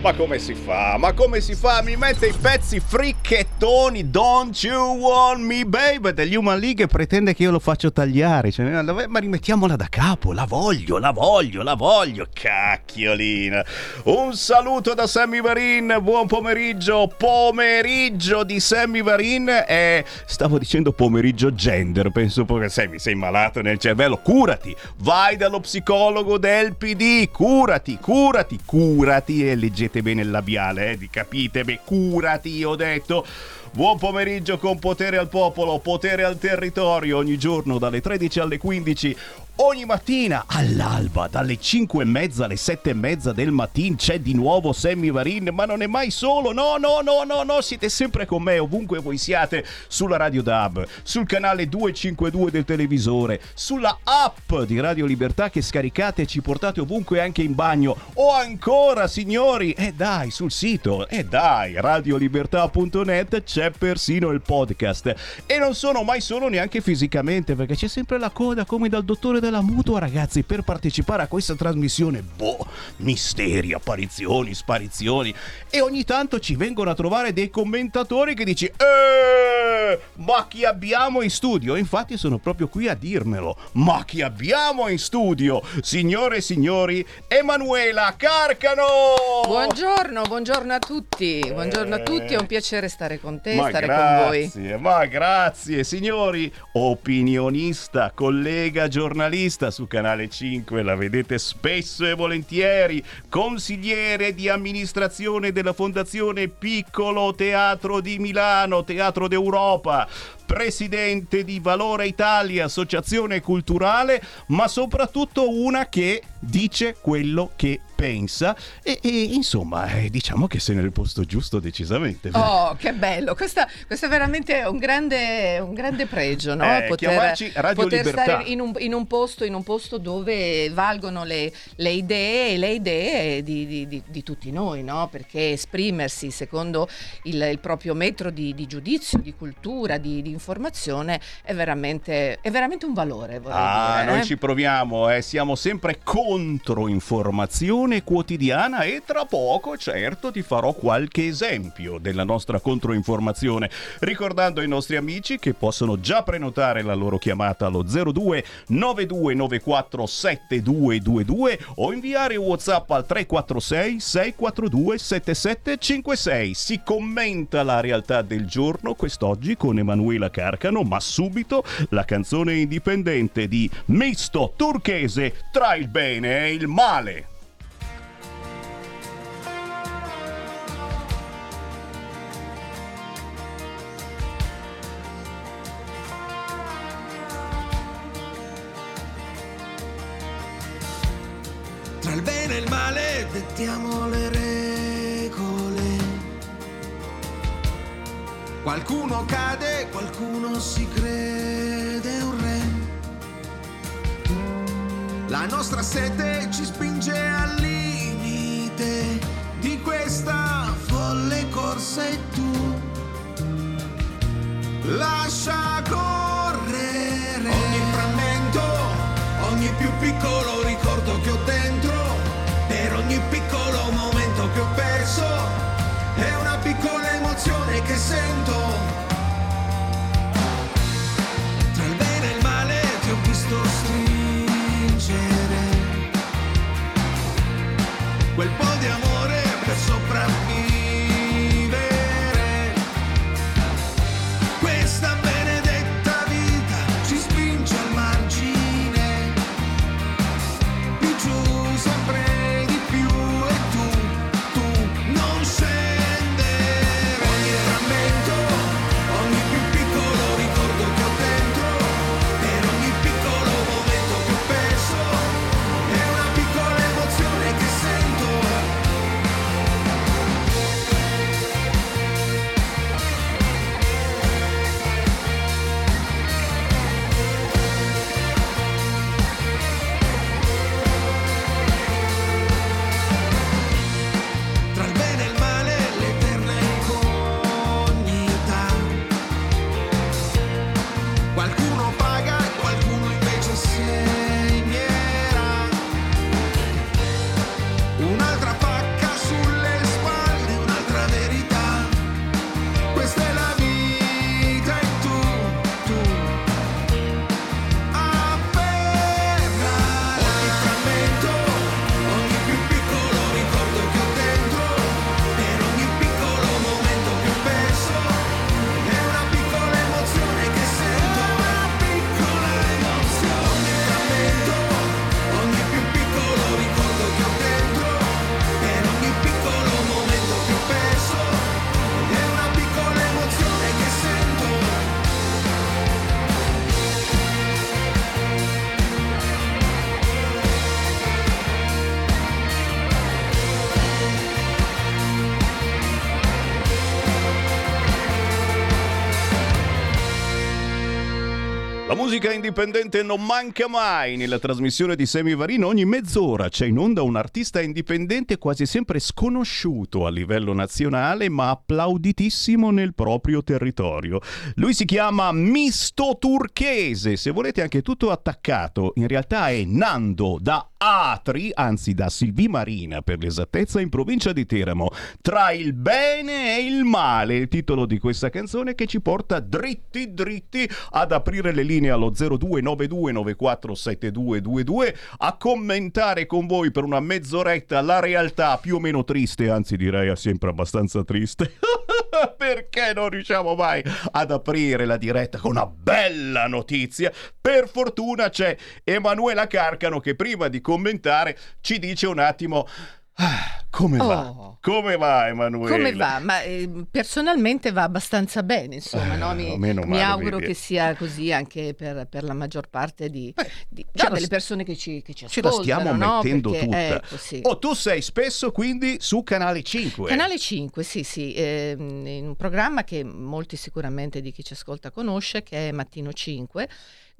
Ma come si fa? Ma come si fa? Mi mette i pezzi fricchettoni Don't you want me baby? Degli Human League pretende che io lo faccio tagliare. Cioè, Ma rimettiamola da capo. La voglio, la voglio, la voglio Cacchiolina Un saluto da Sammy Varin. Buon pomeriggio. Pomeriggio di Sammy Varin E stavo dicendo pomeriggio gender. Penso che Sammy sei malato nel cervello. Curati. Vai dallo psicologo del PD Curati, curati, curati E leggete leggete bene il labiale, eh, capite? Beh, curati, ho detto. Buon pomeriggio con Potere al Popolo, Potere al Territorio, ogni giorno dalle 13 alle 15 Ogni mattina all'alba, dalle 5 e mezza alle 7 e mezza del mattino, c'è di nuovo Sammy Varin, ma non è mai solo. No, no, no, no, no, siete sempre con me, ovunque voi siate, sulla Radio DAB, sul canale 252 del televisore, sulla app di Radio Libertà che scaricate e ci portate ovunque anche in bagno. O ancora, signori, e eh dai, sul sito, e eh dai, radiolibertà.net c'è persino il podcast. E non sono mai solo neanche fisicamente, perché c'è sempre la coda come dal dottore della mutua, ragazzi, per partecipare a questa trasmissione. Boh, misteri, apparizioni, sparizioni. E ogni tanto ci vengono a trovare dei commentatori che dici eh, ma chi abbiamo in studio? Infatti sono proprio qui a dirmelo. Ma chi abbiamo in studio? Signore e signori, Emanuela Carcano! Buongiorno, buongiorno a tutti. Buongiorno a tutti, è un piacere stare con te, ma stare grazie, con voi. Ma grazie, signori. Opinionista, collega giornalista giornalista su Canale 5, la vedete spesso e volentieri, consigliere di amministrazione della Fondazione Piccolo Teatro di Milano, Teatro d'Europa, presidente di Valore Italia, associazione culturale, ma soprattutto una che dice quello che pensa e, e insomma eh, diciamo che sei nel posto giusto decisamente. Oh, che bello, Questa, questo è veramente un grande, un grande pregio, no? Eh, poter, poter stare in un, in, un posto, in un, posto, dove valgono le, le idee e le idee di, di, di, di, tutti noi, no? Perché esprimersi secondo il, il proprio metro di, giudizio, di cultura, di, informazione è veramente, è veramente un valore. Ah, dire, noi eh? ci proviamo, eh? siamo sempre contro informazioni edizione quotidiana e tra poco certo ti farò qualche esempio della nostra controinformazione, ricordando ai nostri amici che possono già prenotare la loro chiamata allo 02 9294 7222 o inviare WhatsApp al 346 642 7756. Si commenta la realtà del giorno quest'oggi con Emanuela Carcano, ma subito la canzone indipendente di Misto Turchese tra il bene e il male. Tra il bene e il male dettiamo le regole. Qualcuno cade, qualcuno si crede un re. La nostra sete ci spinge al limite di questa folle corsa e tu lascia sento. Musica indipendente non manca mai nella trasmissione di Semivarino. Ogni mezz'ora c'è in onda un artista indipendente quasi sempre sconosciuto a livello nazionale, ma applauditissimo nel proprio territorio. Lui si chiama Misto Turchese. Se volete anche tutto attaccato, in realtà è Nando da Atri, anzi da Silvi Marina per l'esattezza, in provincia di Teramo. Tra il bene e il male, il titolo di questa canzone che ci porta dritti dritti ad aprire le linee allo 0292947222 a commentare con voi per una mezz'oretta la realtà più o meno triste, anzi direi sempre abbastanza triste. Perché non riusciamo mai ad aprire la diretta con una bella notizia? Per fortuna c'è Emanuela Carcano che prima di commentare ci dice un attimo Ah, come va? Oh. Come va Emanuele? Come va? Ma eh, personalmente va abbastanza bene, insomma, Eh, no? mi, meno mi male, auguro che sia così anche per, per la maggior parte di, Beh, di- no, delle persone che ci, che ci Ce la ascoltano. stiamo no? mettendo Perché, tutta. ecco, sì. Oh, tu sei spesso quindi su Canale 5. Canale 5, sì, sì, ehm, in un programma che molti sicuramente di chi ci ascolta conosce, che è Mattino 5,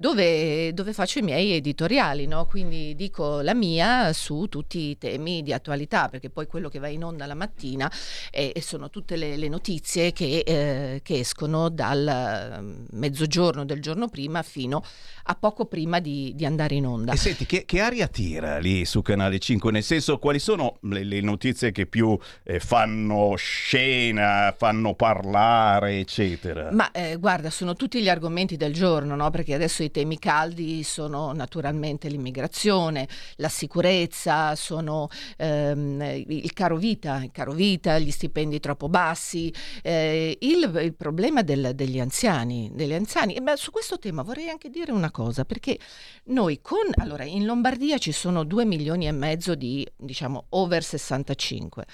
dove, dove faccio i miei editoriali, no? quindi dico la mia su tutti i temi di attualità, perché poi quello che va in onda la mattina eh, e sono tutte le, le notizie che, eh, che escono dal eh, mezzogiorno del giorno prima fino a poco prima di, di andare in onda. E senti, che, che aria tira lì su Canale 5? Nel senso, quali sono le, le notizie che più eh, fanno scena, fanno parlare, eccetera? Ma eh, guarda, sono tutti gli argomenti del giorno, no? Perché adesso i temi caldi sono naturalmente l'immigrazione, la sicurezza, sono ehm, il caro vita, il caro vita, gli stipendi troppo bassi, eh, il, il problema del- degli anziani, degli anziani. E, beh, su questo tema vorrei anche dire una cosa, perché noi con allora in Lombardia ci sono 2 milioni e mezzo di diciamo over 65.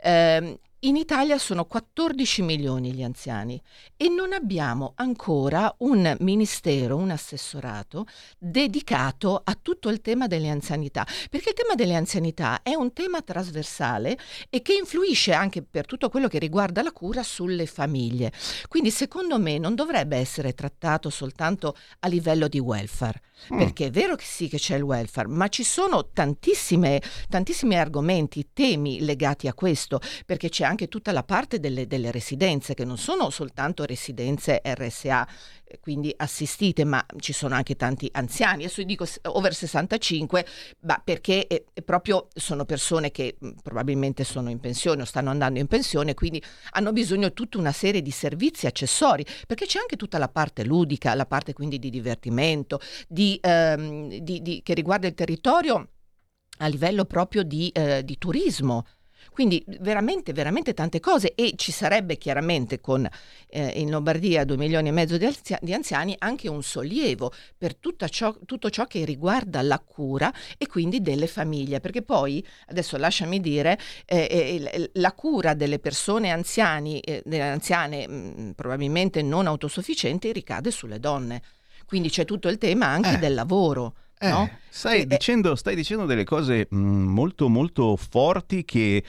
Ehm, in Italia sono 14 milioni gli anziani e non abbiamo ancora un ministero, un assessorato dedicato a tutto il tema delle anzianità, perché il tema delle anzianità è un tema trasversale e che influisce anche per tutto quello che riguarda la cura sulle famiglie. Quindi secondo me non dovrebbe essere trattato soltanto a livello di welfare, Mm. perché è vero che sì che c'è il welfare, ma ci sono tantissime, tantissimi argomenti, temi legati a questo, perché c'è anche tutta la parte delle, delle residenze, che non sono soltanto residenze RSA, eh, quindi assistite, ma ci sono anche tanti anziani. Adesso dico over 65, ma perché eh, proprio sono persone che mh, probabilmente sono in pensione o stanno andando in pensione, quindi hanno bisogno di tutta una serie di servizi accessori, perché c'è anche tutta la parte ludica, la parte quindi di divertimento, di, ehm, di- di- che riguarda il territorio a livello proprio di, eh, di turismo. Quindi veramente, veramente tante cose e ci sarebbe chiaramente con eh, in Lombardia 2 milioni e mezzo di, anzia- di anziani anche un sollievo per ciò- tutto ciò che riguarda la cura e quindi delle famiglie, perché poi, adesso lasciami dire, eh, eh, la cura delle persone anziani, eh, delle anziane mh, probabilmente non autosufficienti ricade sulle donne. Quindi c'è tutto il tema anche Eh. del lavoro. Eh, no? stai, Eh, dicendo, stai dicendo delle cose mh, molto molto forti che,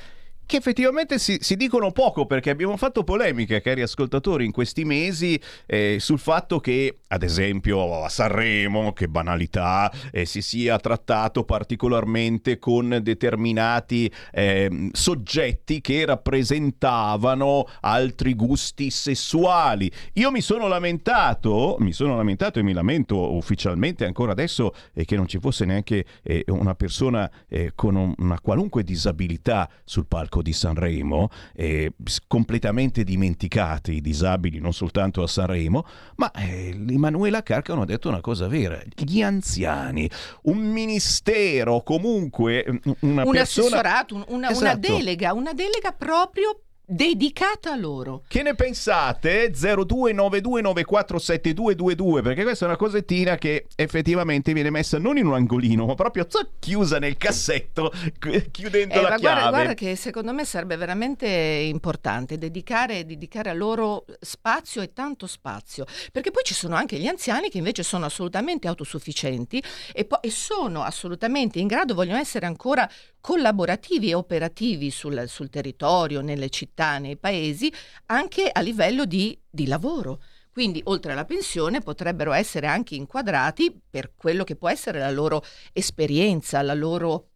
che effettivamente si, si dicono poco perché abbiamo fatto polemiche, cari ascoltatori, in questi mesi eh, sul fatto che, ad esempio, a Sanremo, che banalità, eh, si sia trattato particolarmente con determinati ehm, soggetti che rappresentavano altri gusti sessuali. Io mi sono lamentato, mi sono lamentato e mi lamento ufficialmente ancora adesso eh, che non ci fosse neanche eh, una persona eh, con un- una qualunque disabilità sul palco di Sanremo, eh, completamente dimenticati i disabili non soltanto a Sanremo, ma eh, Emanuela Carcano ha detto una cosa vera, gli anziani, un ministero comunque una un persona... assessorato, un- una, una Esatto. delega, una delega proprio dedicata a loro. Che ne pensate? 0292947222 perché questa è una cosettina che effettivamente viene messa non in un angolino ma proprio chiusa nel cassetto chi- chiudendo Eh, la ma chiave. guarda, guarda che secondo me sarebbe veramente importante dedicare, dedicare a loro spazio e tanto spazio, perché poi ci sono anche gli anziani che invece sono assolutamente autosufficienti e, po- e sono assolutamente in grado, vogliono essere ancora collaborativi e operativi sul, sul territorio, nelle città, nei paesi, anche a livello di, di lavoro. Quindi, oltre alla pensione, potrebbero essere anche inquadrati per quello che può essere la loro esperienza, la loro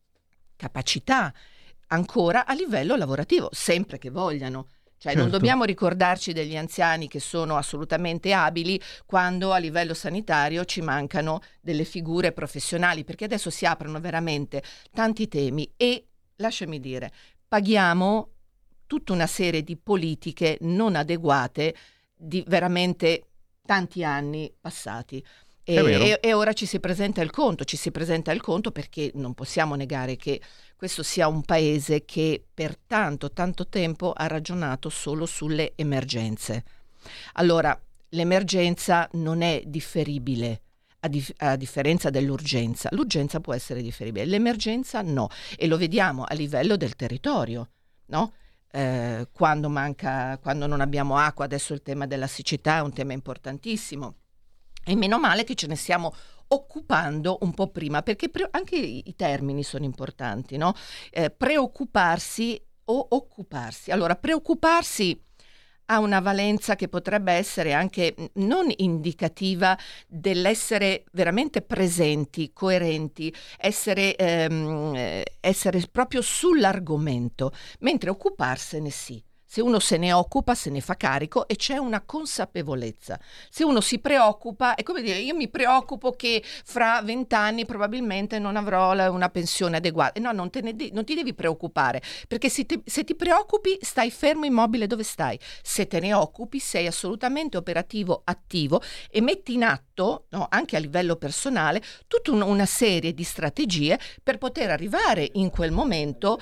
capacità, ancora a livello lavorativo, sempre che vogliano. Cioè non Certo. dobbiamo ricordarci degli anziani che sono assolutamente abili quando a livello sanitario ci mancano delle figure professionali, perché adesso si aprono veramente tanti temi e, lasciami dire, paghiamo tutta una serie di politiche non adeguate di veramente tanti anni passati. E, e- e ora ci si presenta il conto, ci si presenta il conto perché non possiamo negare che questo sia un paese che per tanto, tanto tempo ha ragionato solo sulle emergenze. Allora, l'emergenza non è differibile. A, dif- a differenza dell'urgenza, l'urgenza può essere differibile, l'emergenza no, e lo vediamo a livello del territorio, no? Eh, quando manca, quando non abbiamo acqua, adesso il tema della siccità è un tema importantissimo. E meno male che ce ne stiamo occupando un po' prima, perché pre- anche i, termini sono importanti, no? Eh, preoccuparsi o occuparsi. Allora, preoccuparsi ha una valenza che potrebbe essere anche non indicativa dell'essere veramente presenti, coerenti, essere, ehm, eh, essere proprio sull'argomento, mentre occuparsene sì. Se uno se ne occupa, se ne fa carico e c'è una consapevolezza. Se uno si preoccupa, è come dire, io mi preoccupo che fra vent'anni probabilmente non avrò la- una pensione adeguata. No, non, te de- non ti devi preoccupare, perché se ti, se ti preoccupi stai fermo immobile dove stai. Se te ne occupi sei assolutamente operativo, attivo e metti in atto, no, anche a livello personale, tutta un- una serie di strategie per poter arrivare in quel momento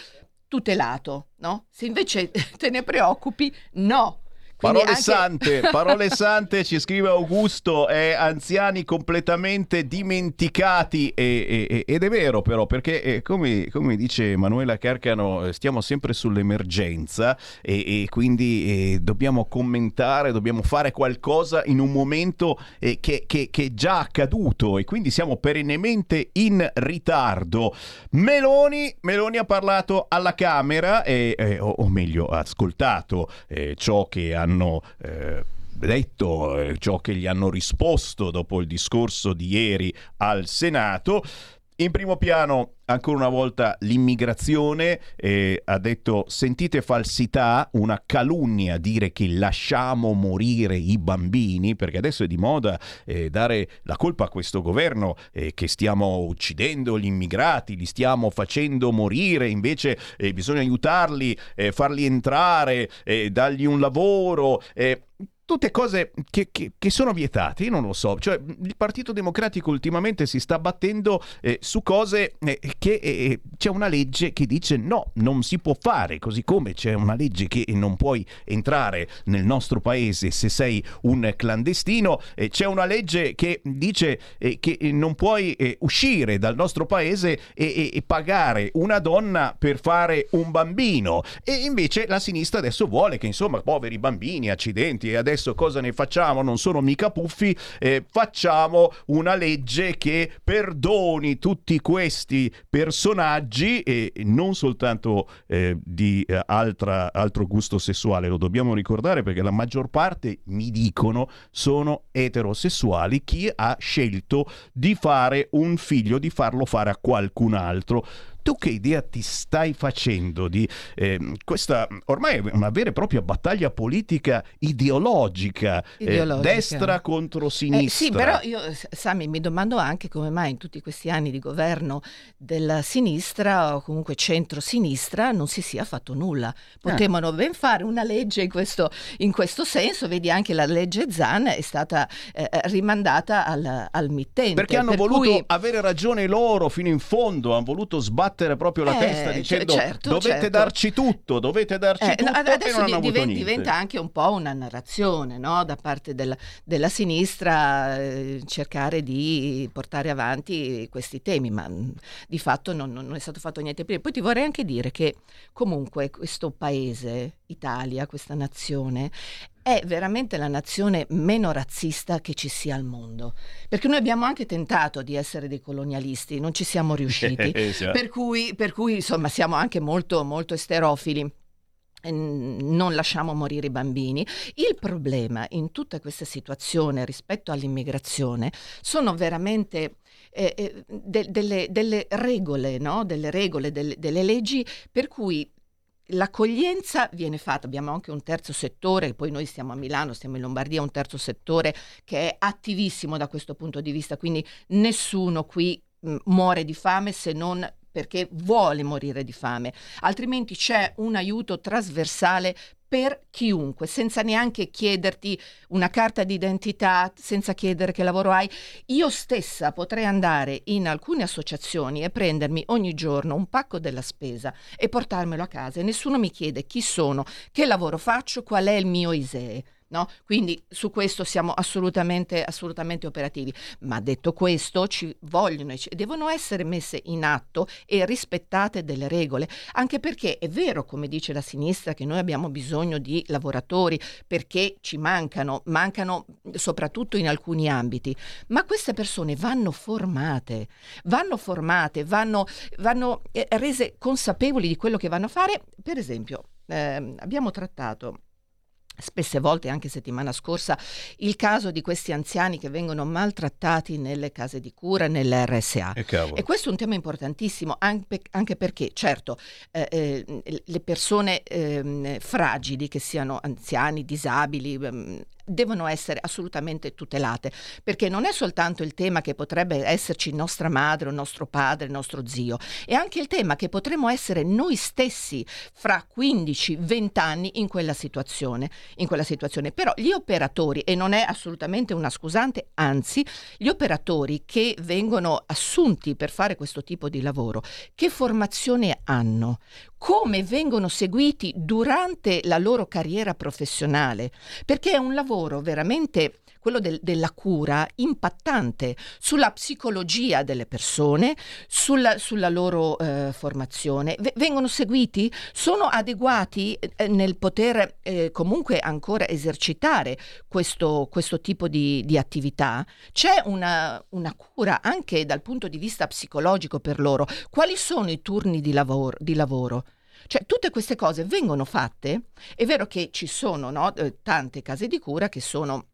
tutelato, no? Se invece te ne preoccupi, no. Parole anche- sante, parole sante, ci scrive Augusto, è anziani completamente dimenticati e- e- ed è vero però perché eh, come, come dice Emanuela Carcano eh, stiamo sempre sull'emergenza e, e quindi eh, dobbiamo commentare, dobbiamo fare qualcosa in un momento eh, che, che- che è già accaduto e quindi siamo perennemente in ritardo. Meloni, Meloni ha parlato alla Camera, e, eh, o, o meglio ha ascoltato eh, ciò che hanno eh, detto, eh, ciò che gli hanno risposto dopo il discorso di ieri al Senato. In primo piano, ancora una volta, l'immigrazione. eh, ha detto: sentite falsità, una calunnia dire che lasciamo morire i bambini, perché adesso è di moda eh, dare la colpa a questo governo eh, che stiamo uccidendo gli immigrati, li stiamo facendo morire, invece eh, bisogna aiutarli, eh, farli entrare, eh, dargli un lavoro. Eh, Tutte cose che, che- che sono vietate, io non lo so. Cioè, il Partito Democratico ultimamente si sta battendo eh, su cose eh, che eh, c'è una legge che dice no, non si può fare, così come c'è una legge che non puoi entrare nel nostro paese se sei un clandestino, eh, c'è una legge che dice eh, che non puoi eh, uscire dal nostro paese e- e pagare una donna per fare un bambino. E invece la sinistra adesso vuole che, insomma, poveri bambini, accidenti, e adesso cosa ne facciamo? Non sono mica puffi, eh, facciamo una legge che perdoni tutti questi personaggi e non soltanto eh, di eh, altra- altro gusto sessuale, lo dobbiamo ricordare perché la maggior parte, mi dicono, sono eterosessuali, chi ha scelto di fare un figlio, di farlo fare a qualcun altro. Tu che idea ti stai facendo di ehm, questa ormai è una vera e propria battaglia politica ideologica, eh, Ideologica. destra contro Eh, sinistra? sì, però io, Sami, mi domando anche come mai in tutti questi anni di governo della sinistra o comunque centro-sinistra non si sia fatto nulla. Potevano ben fare una legge in questo, in questo senso, vedi anche la legge Zan è stata eh, rimandata al, al mittente. Perché hanno per voluto cui- avere ragione loro fino in fondo, hanno voluto sbattere proprio la Eh, testa c- dicendo certo, dovete certo. darci tutto, dovete darci Eh, tutto no, adesso di- diven- diventa anche un po' una narrazione no? da parte del- della sinistra eh, cercare di portare avanti questi temi, ma mh, di fatto non, non è stato fatto niente prima. Poi ti vorrei anche dire che comunque questo paese, Italia, questa nazione, è veramente la nazione meno razzista che ci sia al mondo. Perché noi abbiamo anche tentato di essere dei colonialisti, non ci siamo riusciti. Per, cui, per cui, insomma, siamo anche molto, molto esterofili. non lasciamo morire i bambini. Il problema in tutta questa situazione rispetto all'immigrazione sono veramente eh, eh, de- delle, delle, regole, no? delle, regole delle, delle leggi per cui l'accoglienza viene fatta, abbiamo anche un terzo settore, poi noi stiamo a Milano, stiamo in Lombardia, un terzo settore che è attivissimo da questo punto di vista, quindi nessuno qui mh, muore di fame se non perché vuole morire di fame, altrimenti c'è un aiuto trasversale per chiunque, senza neanche chiederti una carta d'identità, senza chiedere che lavoro hai. Io stessa potrei andare in alcune associazioni e prendermi ogni giorno un pacco della spesa e portarmelo a casa e nessuno mi chiede chi sono, che lavoro faccio, qual è il mio ISEE. No? Quindi su questo siamo assolutamente, assolutamente operativi. Ma detto questo, ci vogliono e devono essere messe in atto e rispettate delle regole, anche perché è vero, come dice la sinistra, che noi abbiamo bisogno di lavoratori perché ci mancano, mancano soprattutto in alcuni ambiti, ma queste persone vanno formate, vanno formate, vanno, vanno eh, rese consapevoli di quello che vanno a fare. Per esempio, eh, abbiamo trattato spesse volte anche settimana scorsa il caso di questi anziani che vengono maltrattati nelle case di cura, nelle RSA. E, e questo è un tema importantissimo anche, anche perché, certo, eh, eh, le persone eh, fragili, che siano anziani, disabili, ehm, devono essere assolutamente tutelate, perché non è soltanto il tema che potrebbe esserci nostra madre, o nostro padre, nostro zio, è anche il tema che potremmo essere noi stessi fra 15-20 anni in quella situazione, in quella situazione. Però gli operatori, e non è assolutamente una scusante, anzi, gli operatori che vengono assunti per fare questo tipo di lavoro, che formazione hanno? Come vengono seguiti durante la loro carriera professionale, perché è un lavoro veramente quello del, della cura impattante sulla psicologia delle persone, sulla, sulla loro eh, formazione. V- vengono seguiti? Sono adeguati eh, nel poter eh, comunque ancora esercitare questo, questo tipo di, di, attività? C'è una, una, cura anche dal punto di vista psicologico per loro? Quali sono i turni di lavoro? Di lavoro? Cioè, tutte queste cose vengono fatte. È vero che ci sono no, eh, tante case di cura che sono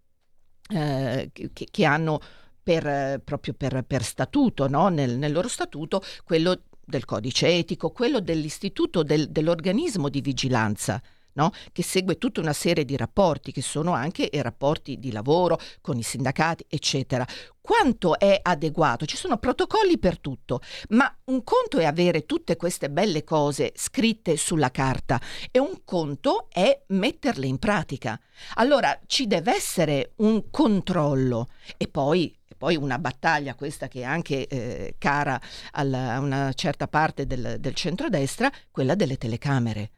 eh, che, che, hanno per, proprio per, per statuto, no? nel, nel, loro statuto, quello del codice etico, quello dell'istituto del, dell'organismo di vigilanza. No? che segue tutta una serie di rapporti che sono anche i rapporti di lavoro con i sindacati, eccetera. Quanto è adeguato? Ci sono protocolli per tutto, ma un conto è avere tutte queste belle cose scritte sulla carta e un conto è metterle in pratica. Allora ci deve essere un controllo e poi poi una battaglia questa che è anche eh, cara alla, a una certa parte del, del centrodestra, quella delle telecamere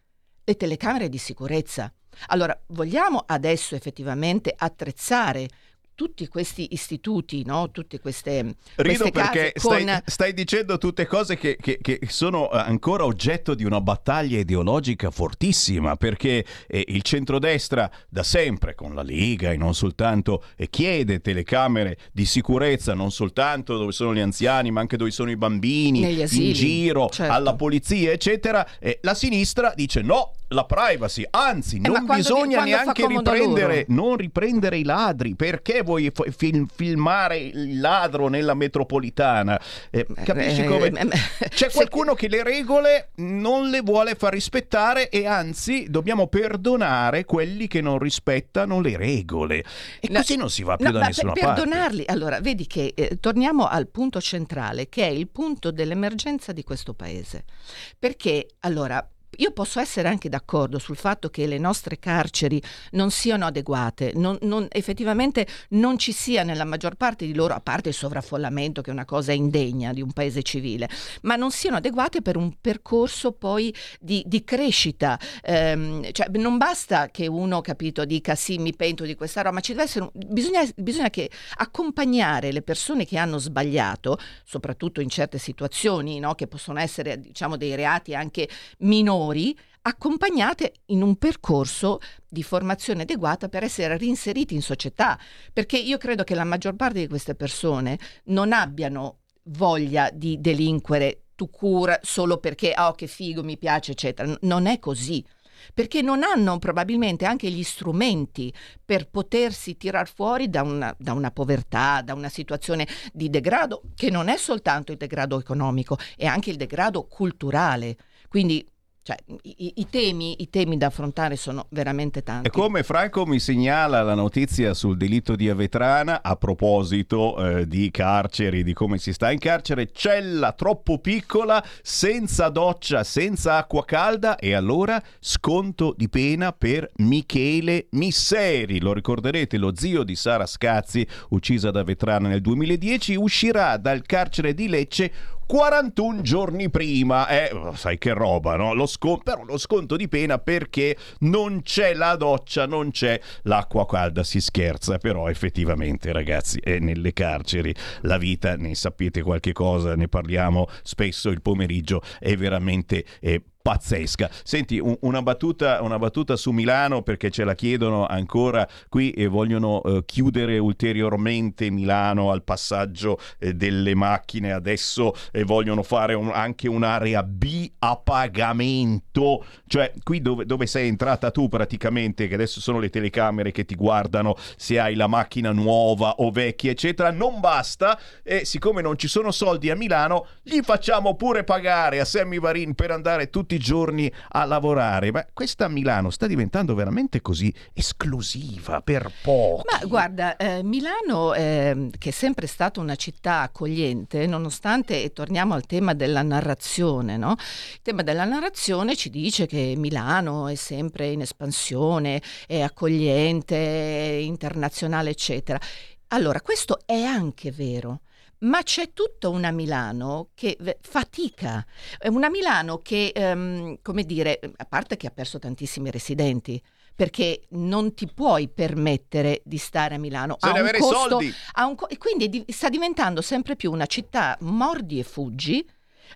le telecamere di sicurezza. Allora, vogliamo adesso effettivamente attrezzare tutti questi istituti, no? tutte queste, Rido queste perché con... stai, stai, dicendo tutte cose che, che, che, sono ancora oggetto di una battaglia ideologica fortissima, perché eh, il centrodestra da sempre, con la Lega e non soltanto, eh, chiede telecamere di sicurezza, non soltanto dove sono gli anziani, ma anche dove sono i bambini, in giro, certo. alla polizia, eccetera. Eh, la sinistra dice no, la privacy, anzi eh, non bisogna vi, neanche riprendere, non riprendere i ladri, perché vuoi film, filmare il ladro nella metropolitana? Eh, capisci come? Eh, C'è qualcuno che le regole non le vuole far rispettare e anzi dobbiamo perdonare quelli che non rispettano le regole. E no, così non si va più no, da nessuna per parte. Perdonarli, allora vedi che eh, torniamo al punto centrale che è il punto dell'emergenza di questo paese. Perché allora io posso essere anche d'accordo sul fatto che le nostre carceri non siano adeguate, non, non, effettivamente non ci sia nella maggior parte di loro, a parte il sovraffollamento che è una cosa indegna di un paese civile, ma non siano adeguate per un percorso poi di, di crescita. Ehm, cioè, non basta che uno, capito, dica sì, mi pento di questa roba, ma ci deve essere un, bisogna, bisogna che accompagnare le persone che hanno sbagliato, soprattutto in certe situazioni, no, che possono essere diciamo dei reati anche minori, minori accompagnate in un percorso di formazione adeguata per essere reinseriti in società, perché io credo che la maggior parte di queste persone non abbiano voglia di delinquere tu cura solo perché oh che figo mi piace eccetera. Non è così. Perché non hanno probabilmente anche gli strumenti per potersi tirar fuori da una, da una povertà, da una situazione di degrado, che non è soltanto il degrado economico, è anche il degrado culturale. Quindi cioè, i, i, temi, i, temi, da affrontare sono veramente tanti. E come Franco mi segnala la notizia sul delitto di Avetrana, a proposito eh, di carceri, di come si sta in carcere, cella troppo piccola, senza doccia, senza acqua calda e allora sconto di pena per Michele Misseri. Lo ricorderete, lo zio di Sara Scazzi, uccisa da Avetrana nel 2010, uscirà dal carcere di Lecce 41 giorni prima. Eh, sai che roba, no? Lo scon- però lo sconto di pena perché non c'è la doccia, non c'è l'acqua calda. Si scherza, però effettivamente, ragazzi, è nelle carceri la vita, ne sapete qualche cosa, ne parliamo spesso il pomeriggio, è veramente... Eh, pazzesca. Senti, un, una, battuta, una, battuta, su Milano perché ce la chiedono ancora qui e vogliono eh, chiudere ulteriormente Milano al passaggio eh, delle macchine. Adesso eh, vogliono fare un, anche un'area B a pagamento, cioè qui dove, dove, sei entrata tu praticamente, che adesso sono le telecamere che ti guardano se hai la macchina nuova o vecchia, eccetera. Non basta e siccome non ci sono soldi a Milano, gli facciamo pure pagare a Sammy Varin per andare tutti i giorni a lavorare. Ma questa Milano sta diventando veramente così esclusiva per pochi. Ma guarda, eh, Milano, eh, che è sempre stata una città accogliente, nonostante, e torniamo al tema della narrazione, no? il tema della narrazione ci dice che Milano è sempre in espansione, è accogliente, è internazionale, eccetera. Allora, questo è anche vero ma c'è tutta una Milano che fatica, una Milano che, um, come dire, a parte che ha perso tantissimi residenti, perché non ti puoi permettere di stare a Milano. Se ha un costo, soldi. Un co- e quindi di- sta diventando sempre più una città mordi e fuggi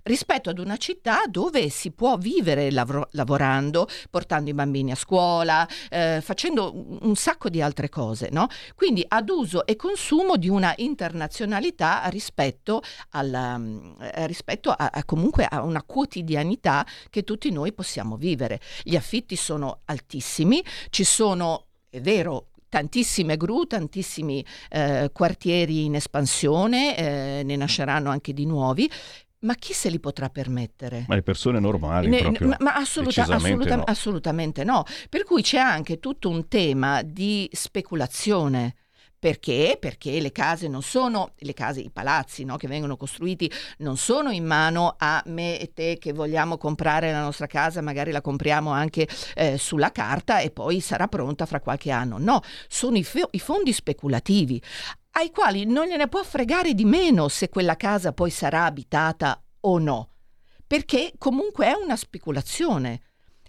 rispetto ad una città dove si può vivere lav- lavorando, portando i bambini a scuola, eh, facendo un sacco di altre cose, no? Quindi ad uso e consumo di una internazionalità rispetto, alla, eh, rispetto a, a comunque a una quotidianità che tutti noi possiamo vivere. Gli affitti sono altissimi, ci sono, è vero, tantissime gru, tantissimi eh, quartieri in espansione, eh, ne nasceranno anche di nuovi, ma chi se li potrà permettere? Ma le persone normali ne, proprio, ma, ma assoluta, assoluta, no. assolutamente no. Per cui c'è anche tutto un tema di speculazione. Perché? Perché le case non sono, le case, i palazzi no, che vengono costruiti non sono in mano a me e te che vogliamo comprare la nostra casa, magari la compriamo anche eh, sulla carta e poi sarà pronta fra qualche anno. No, sono i, f- i fondi speculativi ai quali non gliene può fregare di meno se quella casa poi sarà abitata o no, perché comunque è una speculazione.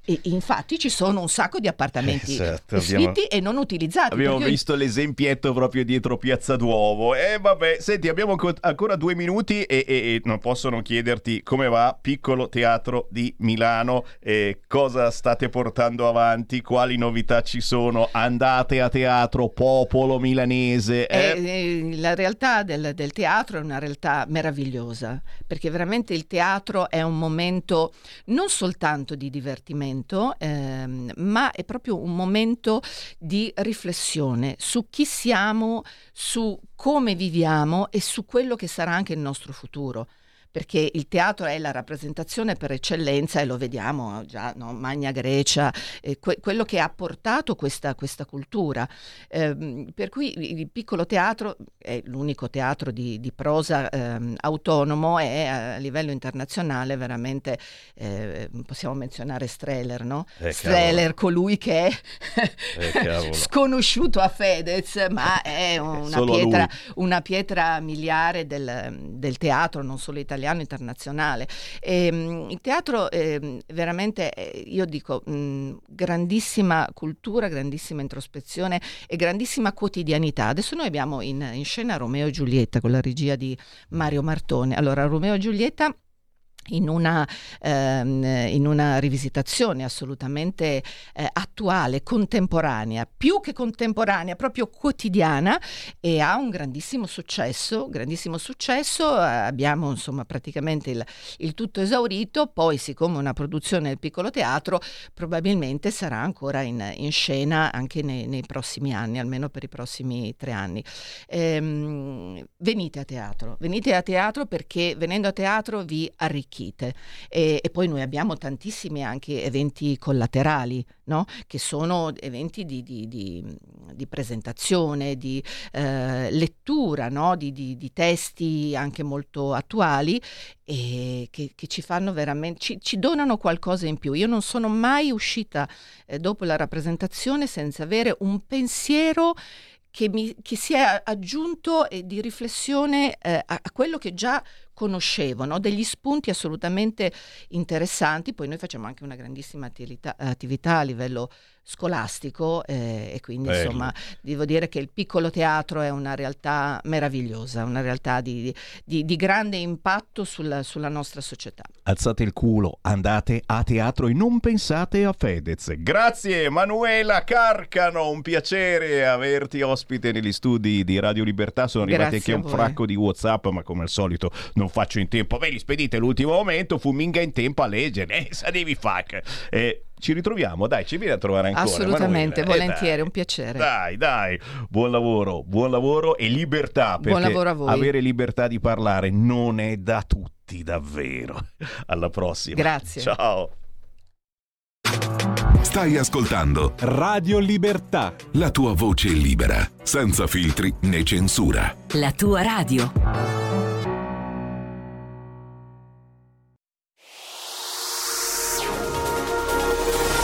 E infatti ci sono un sacco di appartamenti esatto, abbiamo, e non utilizzati. Abbiamo visto io... l'esempietto proprio dietro Piazza Duomo. E vabbè, senti, abbiamo ancora due minuti e, e, e non posso non chiederti come va Piccolo Teatro di Milano, e cosa state portando avanti, quali novità ci sono, andate a teatro, popolo milanese. Eh? Eh, la realtà del, del teatro è una realtà meravigliosa, perché veramente il teatro è un momento non soltanto di divertimento, momento, ehm, ma è proprio un momento di riflessione su chi siamo, su come viviamo e su quello che sarà anche il nostro futuro perché il teatro è la rappresentazione per eccellenza e lo vediamo già, no? Magna Grecia, eh, que- quello che ha portato questa, questa cultura. Eh, per cui il piccolo teatro è l'unico teatro di, di prosa eh, autonomo e a livello internazionale veramente eh, possiamo menzionare Streller, no? Eh, Streller, colui che è eh, sconosciuto a Fedez, ma è una, pietra, una pietra, miliare del, del teatro, non solo italiano italiano internazionale. E, ehm, il teatro eh, veramente, io dico, grandissima cultura, grandissima introspezione e grandissima quotidianità. Adesso noi abbiamo in, in scena Romeo e Giulietta con la regia di Mario Martone. Allora, Romeo e Giulietta in una, ehm, in una, rivisitazione assolutamente eh, attuale, contemporanea, più che contemporanea, proprio quotidiana e ha un grandissimo successo, grandissimo successo, eh, abbiamo insomma praticamente il, il, tutto esaurito, poi siccome una produzione del piccolo teatro probabilmente sarà ancora in, in scena anche nei, nei, prossimi anni, almeno per i prossimi tre anni. Ehm, venite a teatro, venite a teatro perché venendo a teatro vi arricchite arricchite. E, e, poi noi abbiamo tantissimi anche eventi collaterali, no? che sono eventi di, di, di, di presentazione, di eh, lettura no? di, testi anche molto attuali e che, che ci fanno veramente, ci, ci, donano qualcosa in più. Io non sono mai uscita eh, dopo la rappresentazione senza avere un pensiero che, mi, che, si è aggiunto eh, di riflessione eh, a, a, quello che già conoscevo, no? degli spunti assolutamente interessanti. Poi noi facciamo anche una grandissima attività, attività a livello scolastico eh, e quindi Bello. insomma devo dire che il piccolo teatro è una realtà meravigliosa, una realtà di, di, di grande impatto sulla, sulla, nostra società. Alzate il culo, andate a teatro e non pensate a Fedez. Grazie Manuela Carcano, un piacere averti ospite negli studi di Radio Libertà, sono arrivati Grazie anche un fracco di Whatsapp ma come al solito non faccio in tempo, ve li spedite l'ultimo momento, fuminga in tempo a leggere, eh, sa devi fare. Eh, ci ritroviamo, dai, ci vieni a trovare ancora. Assolutamente, Manuela. volentieri, eh, un piacere. Dai, dai, buon lavoro, buon lavoro e libertà, perché buon lavoro a voi. avere libertà di parlare non è da tutti, davvero. Alla prossima. Grazie. Ciao. Stai ascoltando Radio Libertà. La tua voce libera, senza filtri né censura. La tua radio.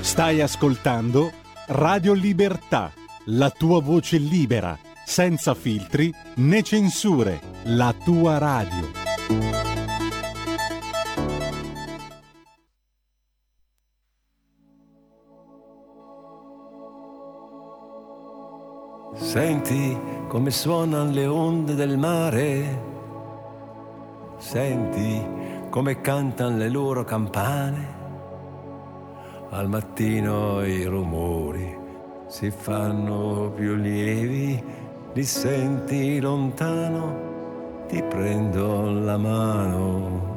Stai ascoltando Radio Libertà, la tua voce libera, senza filtri né censure, la tua radio. Senti come suonano le onde del mare, senti come cantano le loro campane al mattino i rumori si fanno più lievi, li senti lontano, ti prendo la mano.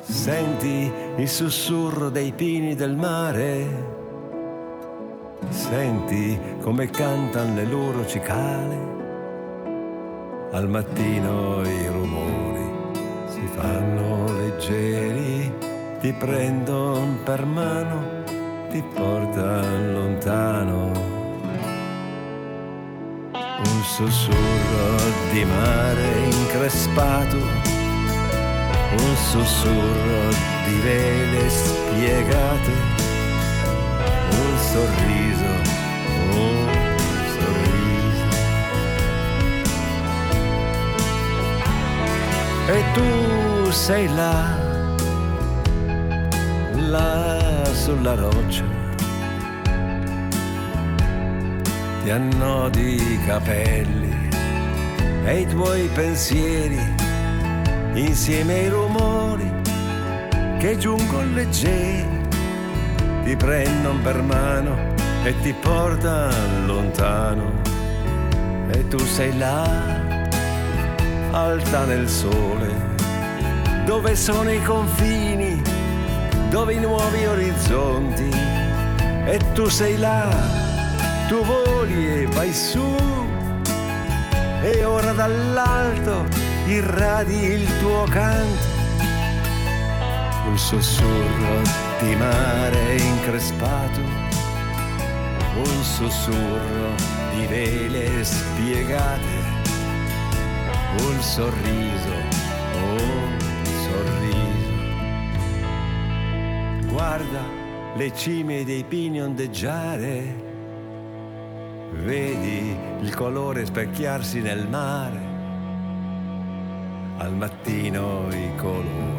Senti il sussurro dei pini del mare, senti come cantano le loro cicale, al mattino i rumori si fanno leggeri ti prendo per mano, ti porta lontano. Un sussurro di mare increspato, un sussurro di vele spiegate, un sorriso, un sorriso. E tu sei là là sulla roccia. Ti annodi i capelli e i tuoi pensieri insieme ai rumori che giungono leggeri ti prendono per mano e ti portano lontano e tu sei là alta nel sole dove sono i confini dove i nuovi orizzonti. E tu sei là, tu voli e vai su. E ora dall'alto irradi il tuo canto, un sussurro di mare increspato, un sussurro di vele spiegate, un sorriso, un le cime dei pini ondeggiare, vedi il colore specchiarsi nel mare, al mattino i colori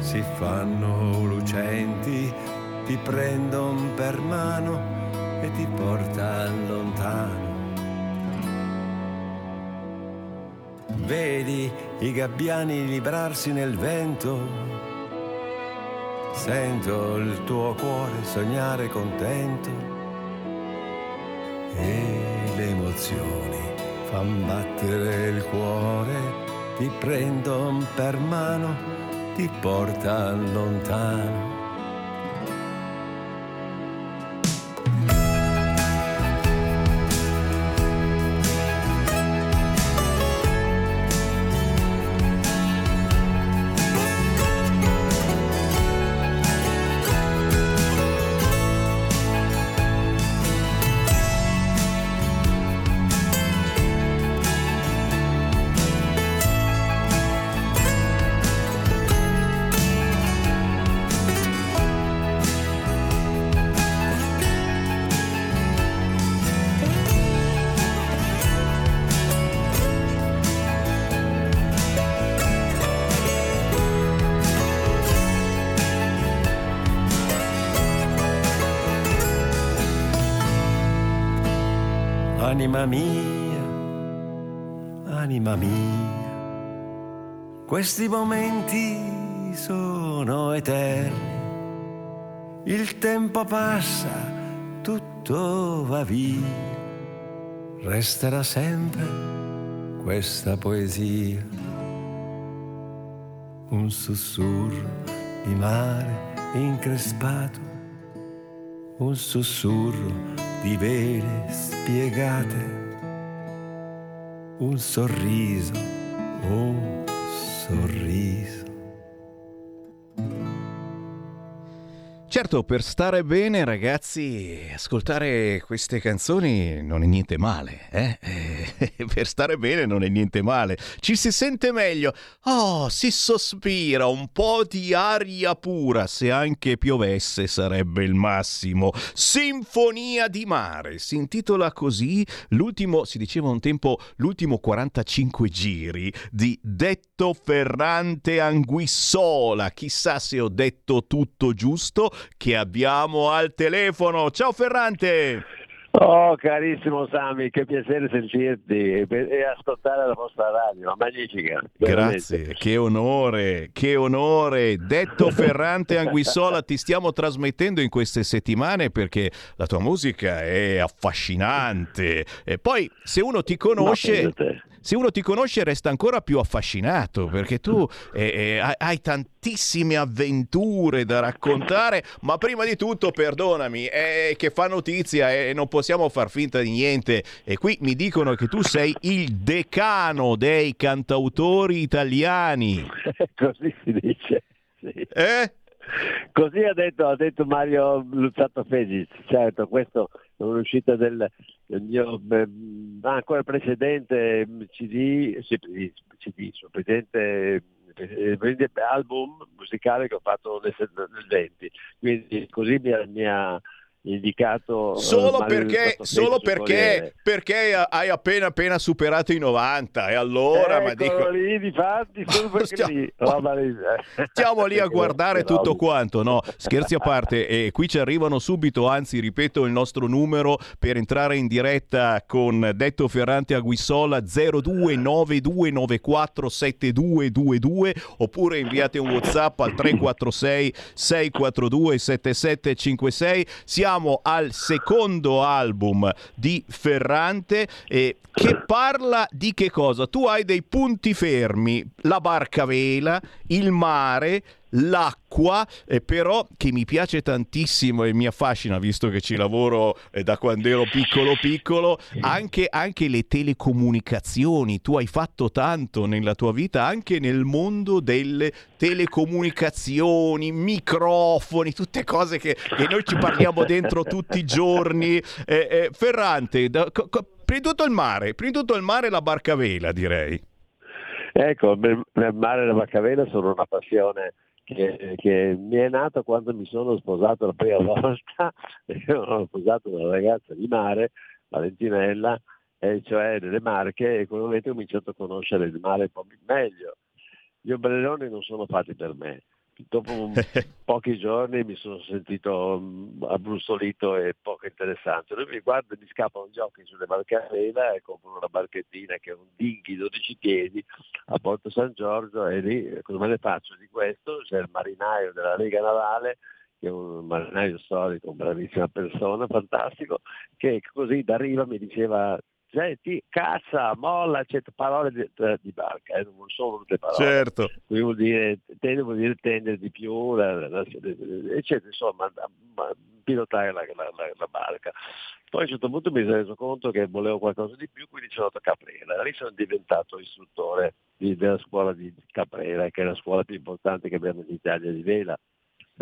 si fanno lucenti, ti prendono per mano e ti portano lontano. Vedi i gabbiani librarsi nel vento, Sento il tuo cuore sognare contento e le emozioni fan battere il cuore, ti prendono per mano, ti portano lontano. Anima mia, anima mia, questi momenti sono eterni. Il tempo passa, tutto va via. Resterà sempre questa poesia. Un sussurro di mare increspato, un sussurro di vele spiegate, un sorriso, un sorriso. Certo, per stare bene, ragazzi, ascoltare queste canzoni non è niente male, eh? eh? per stare bene non è niente male. Ci si sente meglio. Oh, si sospira un po' di aria pura. Se anche piovesse sarebbe il massimo. Sinfonia di mare. Si intitola così l'ultimo, si diceva un tempo, l'ultimo 45 giri di Detto Ferrante Anguissola. Chissà se ho detto tutto giusto che abbiamo al telefono. Ciao Ferrante! Oh carissimo Sami, che piacere sentirti e, ascoltare la vostra radio, magnifica. Grazie, veramente. che onore, che onore. Detto Ferrante Anguissola, ti stiamo trasmettendo in queste settimane perché la tua musica è affascinante. E poi se uno ti conosce... No. Se uno ti conosce resta ancora più affascinato perché tu eh, eh, hai- tantissime avventure da raccontare, ma prima di tutto perdonami, è che fa notizia e non possiamo far finta di niente e qui mi dicono che tu sei il decano dei cantautori italiani. Così si dice. sì. Eh? Così ha detto, ha detto Mario Luzzato Fegis, certo, questo è un'uscita del, del mio ehm, ancora precedente CD, sì, CD, suo precedente eh, precedente album musicale che ho fatto nel, nel 20, quindi così mi ha indicato eh, Solo perché, solo perché, perché hai appena appena superato i 90 e allora ma Eccolo dico... lì, solo perché Stiamo- lì, eh. Stiamo lì a guardare tutto quanto, no? Scherzi a parte, e qui ci arrivano subito, anzi ripeto il nostro numero per entrare in diretta con Detto Ferrante a Guissola 0292947222 oppure inviate un Whatsapp al 346 642 7756. Siamo al secondo album di Ferrante eh, che parla di che cosa? Tu hai dei punti fermi, la barca vela, il mare, l'acqua, eh, però che mi piace tantissimo e mi affascina, visto che ci lavoro eh, da quando ero piccolo piccolo, anche, anche le telecomunicazioni. Tu hai fatto tanto nella tua vita, anche nel mondo delle telecomunicazioni, microfoni, tutte cose che, che noi ci parliamo dentro tutti i giorni. Eh, eh, Ferrante, da- co- co- prima di tutto il mare, prima di tutto il mare e la barca a vela, direi. Ecco, il il mare e la Maccavena sono una passione che, che mi è nata quando mi sono sposato la prima volta, io sono sposato una ragazza di mare, Valentinella, e cioè nelle Marche, e in quel momento ho cominciato a conoscere il mare un po' meglio. Gli ombrelloni non sono fatti per me. Dopo un- pochi giorni mi sono sentito mm, abbrustolito e poco interessante. Lui mi guarda e mi scappano giochi sulle barche a vela e compro una barchettina che è un dinghy 12 piedi a Porto San Giorgio e lì cosa me ne faccio di questo? C'è il marinaio della Lega Navale che è un marinaio storico, un bravissima persona, fantastico, che così da riva mi diceva senti, cazza, molla, eccetera, parole di, di barca, eh, non sono tutte parole. Certo. Quindi vuol dire, tende, vuol dire tendere di più, la- la- eccetera, insomma, ma- ma- pilotare la, la- barca. Poi a un certo punto mi sono reso conto che volevo qualcosa di più, quindi sono andato a Caprera. Da lì sono diventato istruttore di- della scuola di Caprera, che è la scuola più importante che abbiamo in Italia di vela,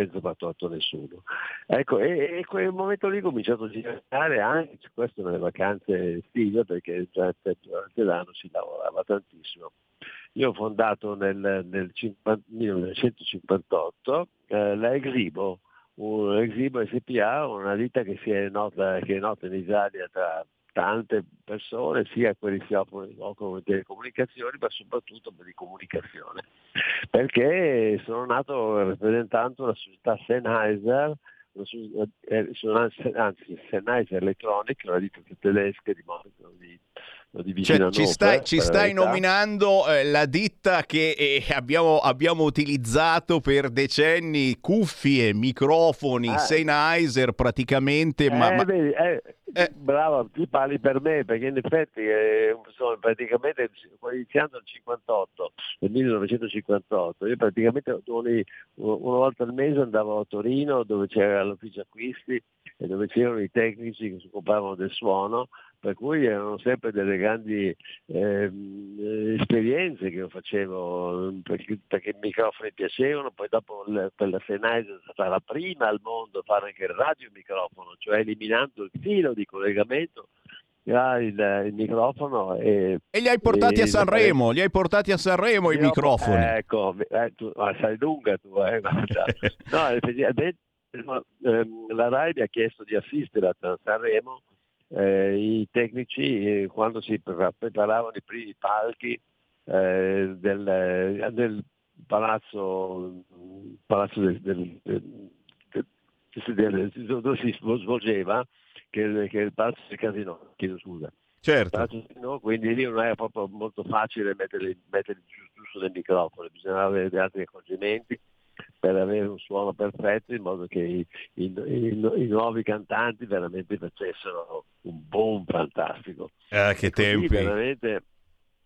fatto a nessuno. Ecco, e, e quel momento lì ho cominciato a girare anche questo nelle vacanze estive, perché già durante l'anno si lavorava tantissimo. Io ho fondato nel, nel 50 1958 eh, la Exibo, un Exibo SPA, una ditta che, è nota, che è nota in Italia tra tante persone, sia quelli che si occupano di telecomunicazioni, ma soprattutto di comunicazione. Perché sono nato rappresentando la società Sennheiser, una eh, anzi, anzi, Sennheiser Electronic, una ditta tedesca di Cioè, a ci stai, ci per stai nominando eh, la ditta che eh, abbiamo, abbiamo utilizzato per decenni, cuffie, microfoni, Ah. Sennheiser praticamente, ma, Eh, ma- vedi, eh, brava, tu parli per me, perché in effetti eh, insomma, praticamente iniziando nel 58, nel 1958, io praticamente ogni- una volta al mese andavo a Torino dove c'era l'ufficio acquisti e dove c'erano i tecnici che si occupavano del suono, per cui erano sempre delle grandi eh, esperienze che io facevo perché, perché i microfoni piacevano, poi dopo il- per la Sennheiser è stata la prima al mondo a fare anche il radiomicrofono, cioè eliminando il filo di collegamento tra il, il microfono e, e li hai portati e a Sanremo, li hai portati a Sanremo i io- microfoni. Ecco, eh, tu, ah, sai lunga tu, eh, no, ehm, la RAI mi ha chiesto di assistere a Sanremo eh, i tecnici eh, quando si pre- preparavano i primi palchi eh, del, eh, del palazzo, palazzo del, del- del- dove si svolgeva, che, che è il palazzo del casino, chiedo scusa. Certo. Quindi lì non era proprio molto facile metterli giù, giusto nel microfono, bisognava avere altri accorgimenti per avere un suono perfetto in modo che i, i- i- i nuovi cantanti veramente facessero un boom fantastico. Ah, che tempi. veramente,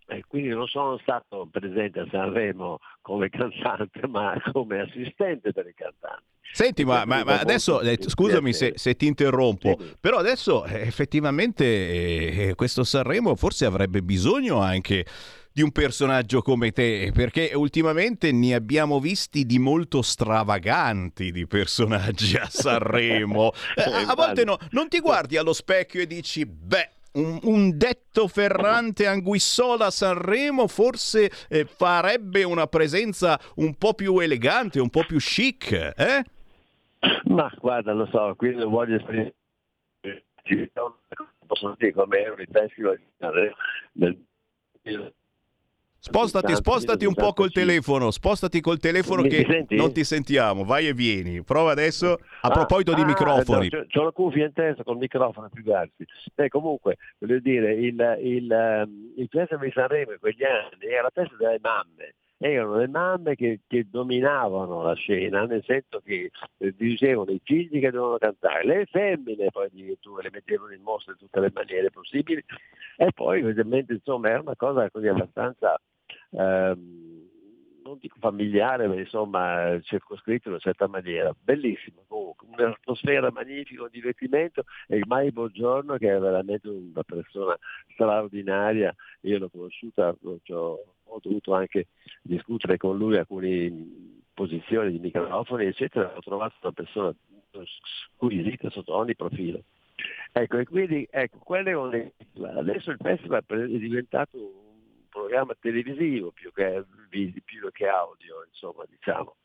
eh, quindi non sono stato presente a Sanremo come cantante, ma come assistente per i cantanti. Senti, ma, ma- ma adesso, eh, scusami se, se ti interrompo, però adesso eh, effettivamente eh, questo Sanremo forse avrebbe bisogno anche di un personaggio come te, perché ultimamente ne abbiamo visti di molto stravaganti di personaggi a Sanremo. Eh, a, a volte no, non ti guardi allo specchio e dici, beh, un, un detto Ferrante Anguissola a Sanremo forse eh, farebbe una presenza un po' più elegante, un po' più chic, eh? Ma guarda, lo so, qui non voglio esprimere, posso dire come è un festival di Sanremo nel- Spostati, spostati un po' col telefono, spostati col telefono Mi che non ti sentiamo, vai e vieni. Prova adesso, a Ah, proposito di ah, microfoni. no, c'ho- la cuffia in testa col microfono più grassi. Beh, comunque, voglio dire, il, il, ehm, il festival di Sanremo in quegli anni era la festa delle mamme. Erano le mamme che, che dominavano la scena, nel senso che eh, dicevano i figli che dovevano cantare, le femmine poi addirittura le mettevano in mostra in tutte le maniere possibili e poi ovviamente insomma era una cosa così abbastanza ehm, non dico familiare, ma insomma circoscritto in una certa maniera. Bellissimo comunque, un'atmosfera magnifica, un divertimento e mai Buongiorno che è veramente una persona straordinaria, io l'ho conosciuta, ho dovuto anche discutere con lui alcune posizioni di microfoni, eccetera, ho trovato una persona squisita sotto ogni profilo. Ecco, e quindi ecco, quelle erano le- adesso il festival è diventato un programma televisivo più che, più che audio, insomma, diciamo.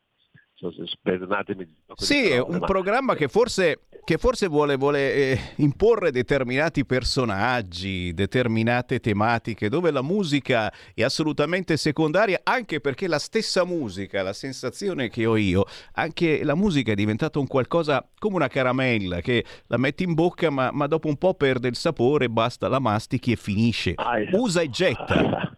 So, perdonatemi. Sì, è un ma... programma che forse, che forse vuole, vuole eh, imporre determinati personaggi, determinate tematiche, dove la musica è assolutamente secondaria, anche perché la stessa musica, la sensazione che ho io, anche la musica è diventata un qualcosa come una caramella che la metti in bocca, ma, ma dopo un po' perde il sapore, basta, la mastichi e finisce. Ah, esatto. Usa e getta.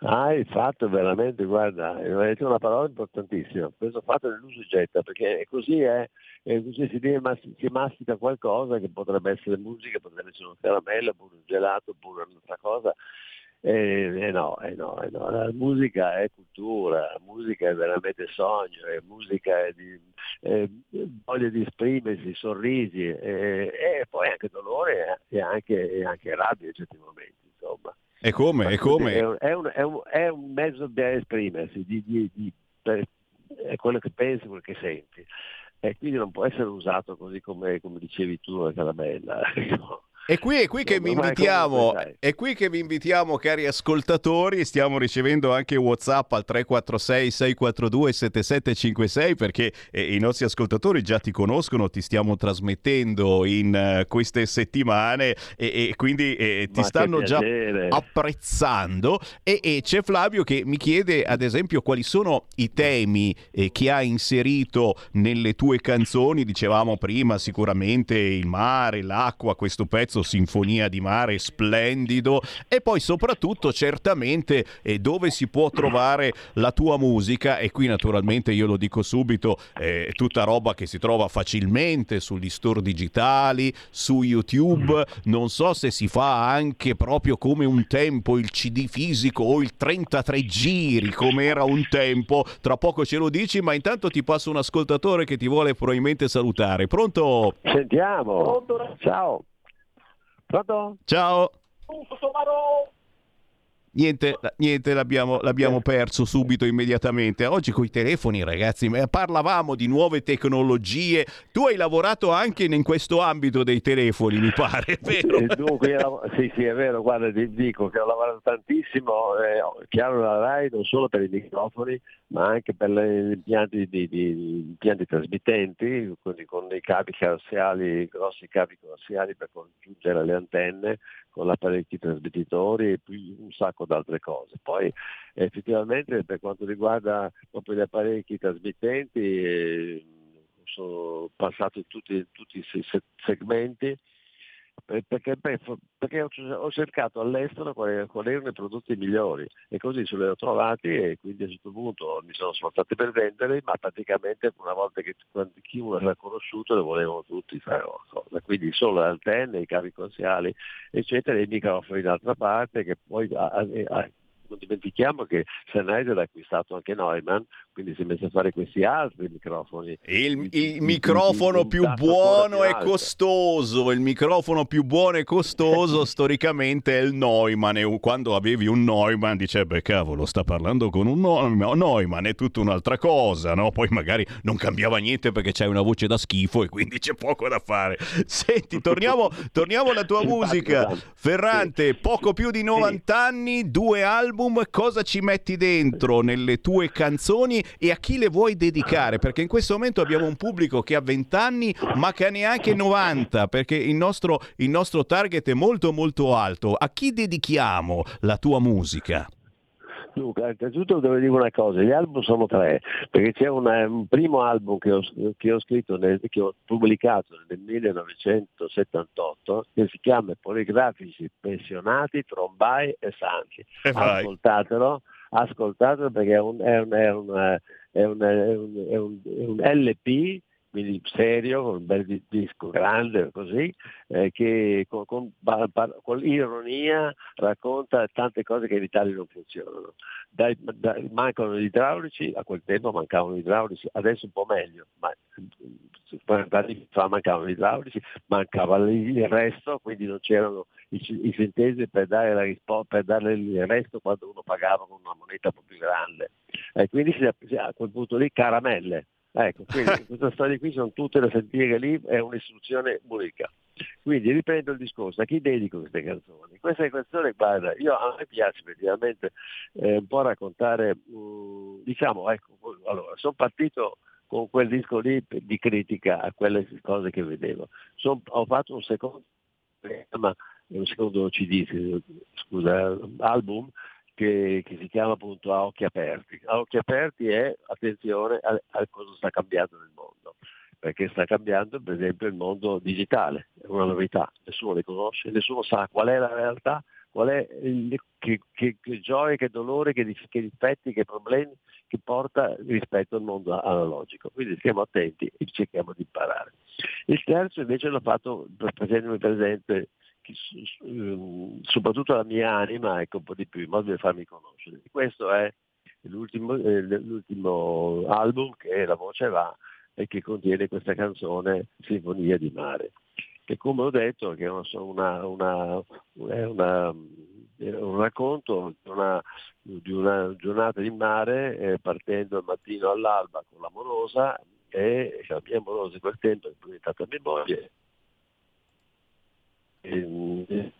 Hai fatto veramente, guarda, hai detto una parola importantissima, questo fatto dell'uso getta, perché così è, e così si, deve, si mastica qualcosa che potrebbe essere musica, potrebbe essere una caramella, oppure un gelato, oppure un'altra cosa. E, e, no, e no, e no, la musica è cultura, la musica è veramente sogno, è musica è di è voglia di esprimersi, sorrisi e, poi anche dolore e anche, anche rabbia in certi momenti, insomma. E come? E come? È, un, è, un, è, un, mezzo di esprimersi, di, di, di, è quello che pensi, quello che senti. E quindi non può essere usato così come, come dicevi tu, la caramella. No? È qui, è qui che vi invitiamo, è qui che vi invitiamo, cari ascoltatori. Stiamo ricevendo anche WhatsApp al 346 642 7756 perché eh, i nostri ascoltatori già ti conoscono, ti stiamo trasmettendo in uh, queste settimane e, e quindi eh, ti Ma stanno già apprezzando. E, e, c'è Flavio che mi chiede, ad esempio, quali sono i temi eh, che ha inserito nelle tue canzoni. Dicevamo prima, sicuramente il mare, l'acqua, questo pezzo pezzo Sinfonia di mare splendido e poi soprattutto certamente eh, dove si può trovare la tua musica e qui naturalmente io lo dico subito è tutta roba che si trova facilmente sugli store digitali su YouTube non so se si fa anche proprio come un tempo il CD fisico o il 33 giri come era un tempo tra poco ce lo dici ma intanto ti passo un ascoltatore che ti vuole probabilmente salutare. Pronto? Sentiamo. Ciao Pronto? Ciao. Niente, niente l'abbiamo, l'abbiamo, perso subito, immediatamente. Oggi con i telefoni, ragazzi, parlavamo di nuove tecnologie. Tu hai lavorato anche in questo ambito dei telefoni, mi pare, vero? Dunque, sì, sì, è vero, guarda, ti dico che ho lavorato tantissimo, eh, chiaro la RAI, non solo per i microfoni, ma anche per gli impianti, di, di, impianti trasmittenti, quindi con dei cavi coassiali, grossi cavi coassiali per congiungere le antenne, con apparecchi trasmettitori e un sacco di altre cose. Poi effettivamente per quanto riguarda proprio gli apparecchi trasmittenti eh, sono passato in tutti, tutti i segmenti perché, perché, ho cercato all'estero quali, quali, erano i prodotti migliori e così se li ho trovati e quindi a un certo punto mi sono sforzato per venderli, ma praticamente una volta che chiunque l'ha conosciuto lo volevano tutti. Quindi solo le antenne, i cavi coassiali, eccetera, e i microfoni d'altra parte che poi a, a, non dimentichiamo che Sennheiser ha acquistato anche Neumann, quindi si è messo a fare questi altri microfoni. Il, il microfono più buono e costoso, il microfono più buono e costoso storicamente è il Neumann e quando avevi un Neumann dice beh cavolo sta parlando con un Neumann è tutta un'altra cosa, no? Poi magari non cambiava niente perché c'hai una voce da schifo e quindi c'è poco da fare. Senti, torniamo, torniamo alla tua musica. Ferrante, poco più di 90 anni, due album album, cosa ci metti dentro nelle tue canzoni e a chi le vuoi dedicare? Perché in questo momento abbiamo un pubblico che ha 20 anni ma che ha neanche 90, perché il nostro, il nostro target è molto molto alto. A chi dedichiamo la tua musica? Luca, innanzitutto devo dire una cosa, gli album sono tre, perché c'è una, un primo album che ho, che ho scritto, nel, che ho pubblicato nel 1978, che si chiama Poligrafici pensionati, trombai e santi. Ascoltatelo, ascoltatelo perché è un, è un, è un, è un, è un, è un LP quindi serio, con un bel disco grande così, eh, che con, con, con, ironia racconta tante cose che in Italia non funzionano. Dai, dai, mancano gli idraulici, a quel tempo mancavano gli idraulici, adesso un po' meglio, ma 40 anni fa mancavano gli idraulici, mancava il resto, quindi non c'erano i, i centesimi per dare, la per dare il resto quando uno pagava con una moneta un po' più grande. E quindi a quel punto lì caramelle Ecco, quindi queste storie qui sono tutte da sentire lì, è un'istruzione unica. Quindi riprendo il discorso, a chi dedico queste canzoni? Queste canzoni, guarda, io, a me piace effettivamente eh, un po' raccontare, mh, diciamo, ecco, allora, sono partito con quel disco lì di critica a quelle cose che vedevo. Son, ho fatto un secondo, un secondo CD, scusa, album che, che, si chiama appunto A occhi aperti. A occhi aperti è attenzione a, a cosa sta cambiando nel mondo, perché sta cambiando per esempio il mondo digitale, è una novità, nessuno le conosce, nessuno sa qual è la realtà, qual è il, che, che, che gioia, che dolore, che, che difetti, che problemi che porta rispetto al mondo analogico. Quindi stiamo attenti e cerchiamo di imparare. Il terzo invece l'ho fatto facendomi presente soprattutto la mia anima, ecco un po' di più, in modo di farmi conoscere. Questo è l'ultimo, eh, l'ultimo album che La voce va e che contiene questa canzone Sinfonia di mare, che come ho detto è una, una, una un racconto di una, di giornata in mare eh, partendo al mattino all'alba con l'amorosa e la mia amorosa in quel tempo è diventata mia moglie. Eh,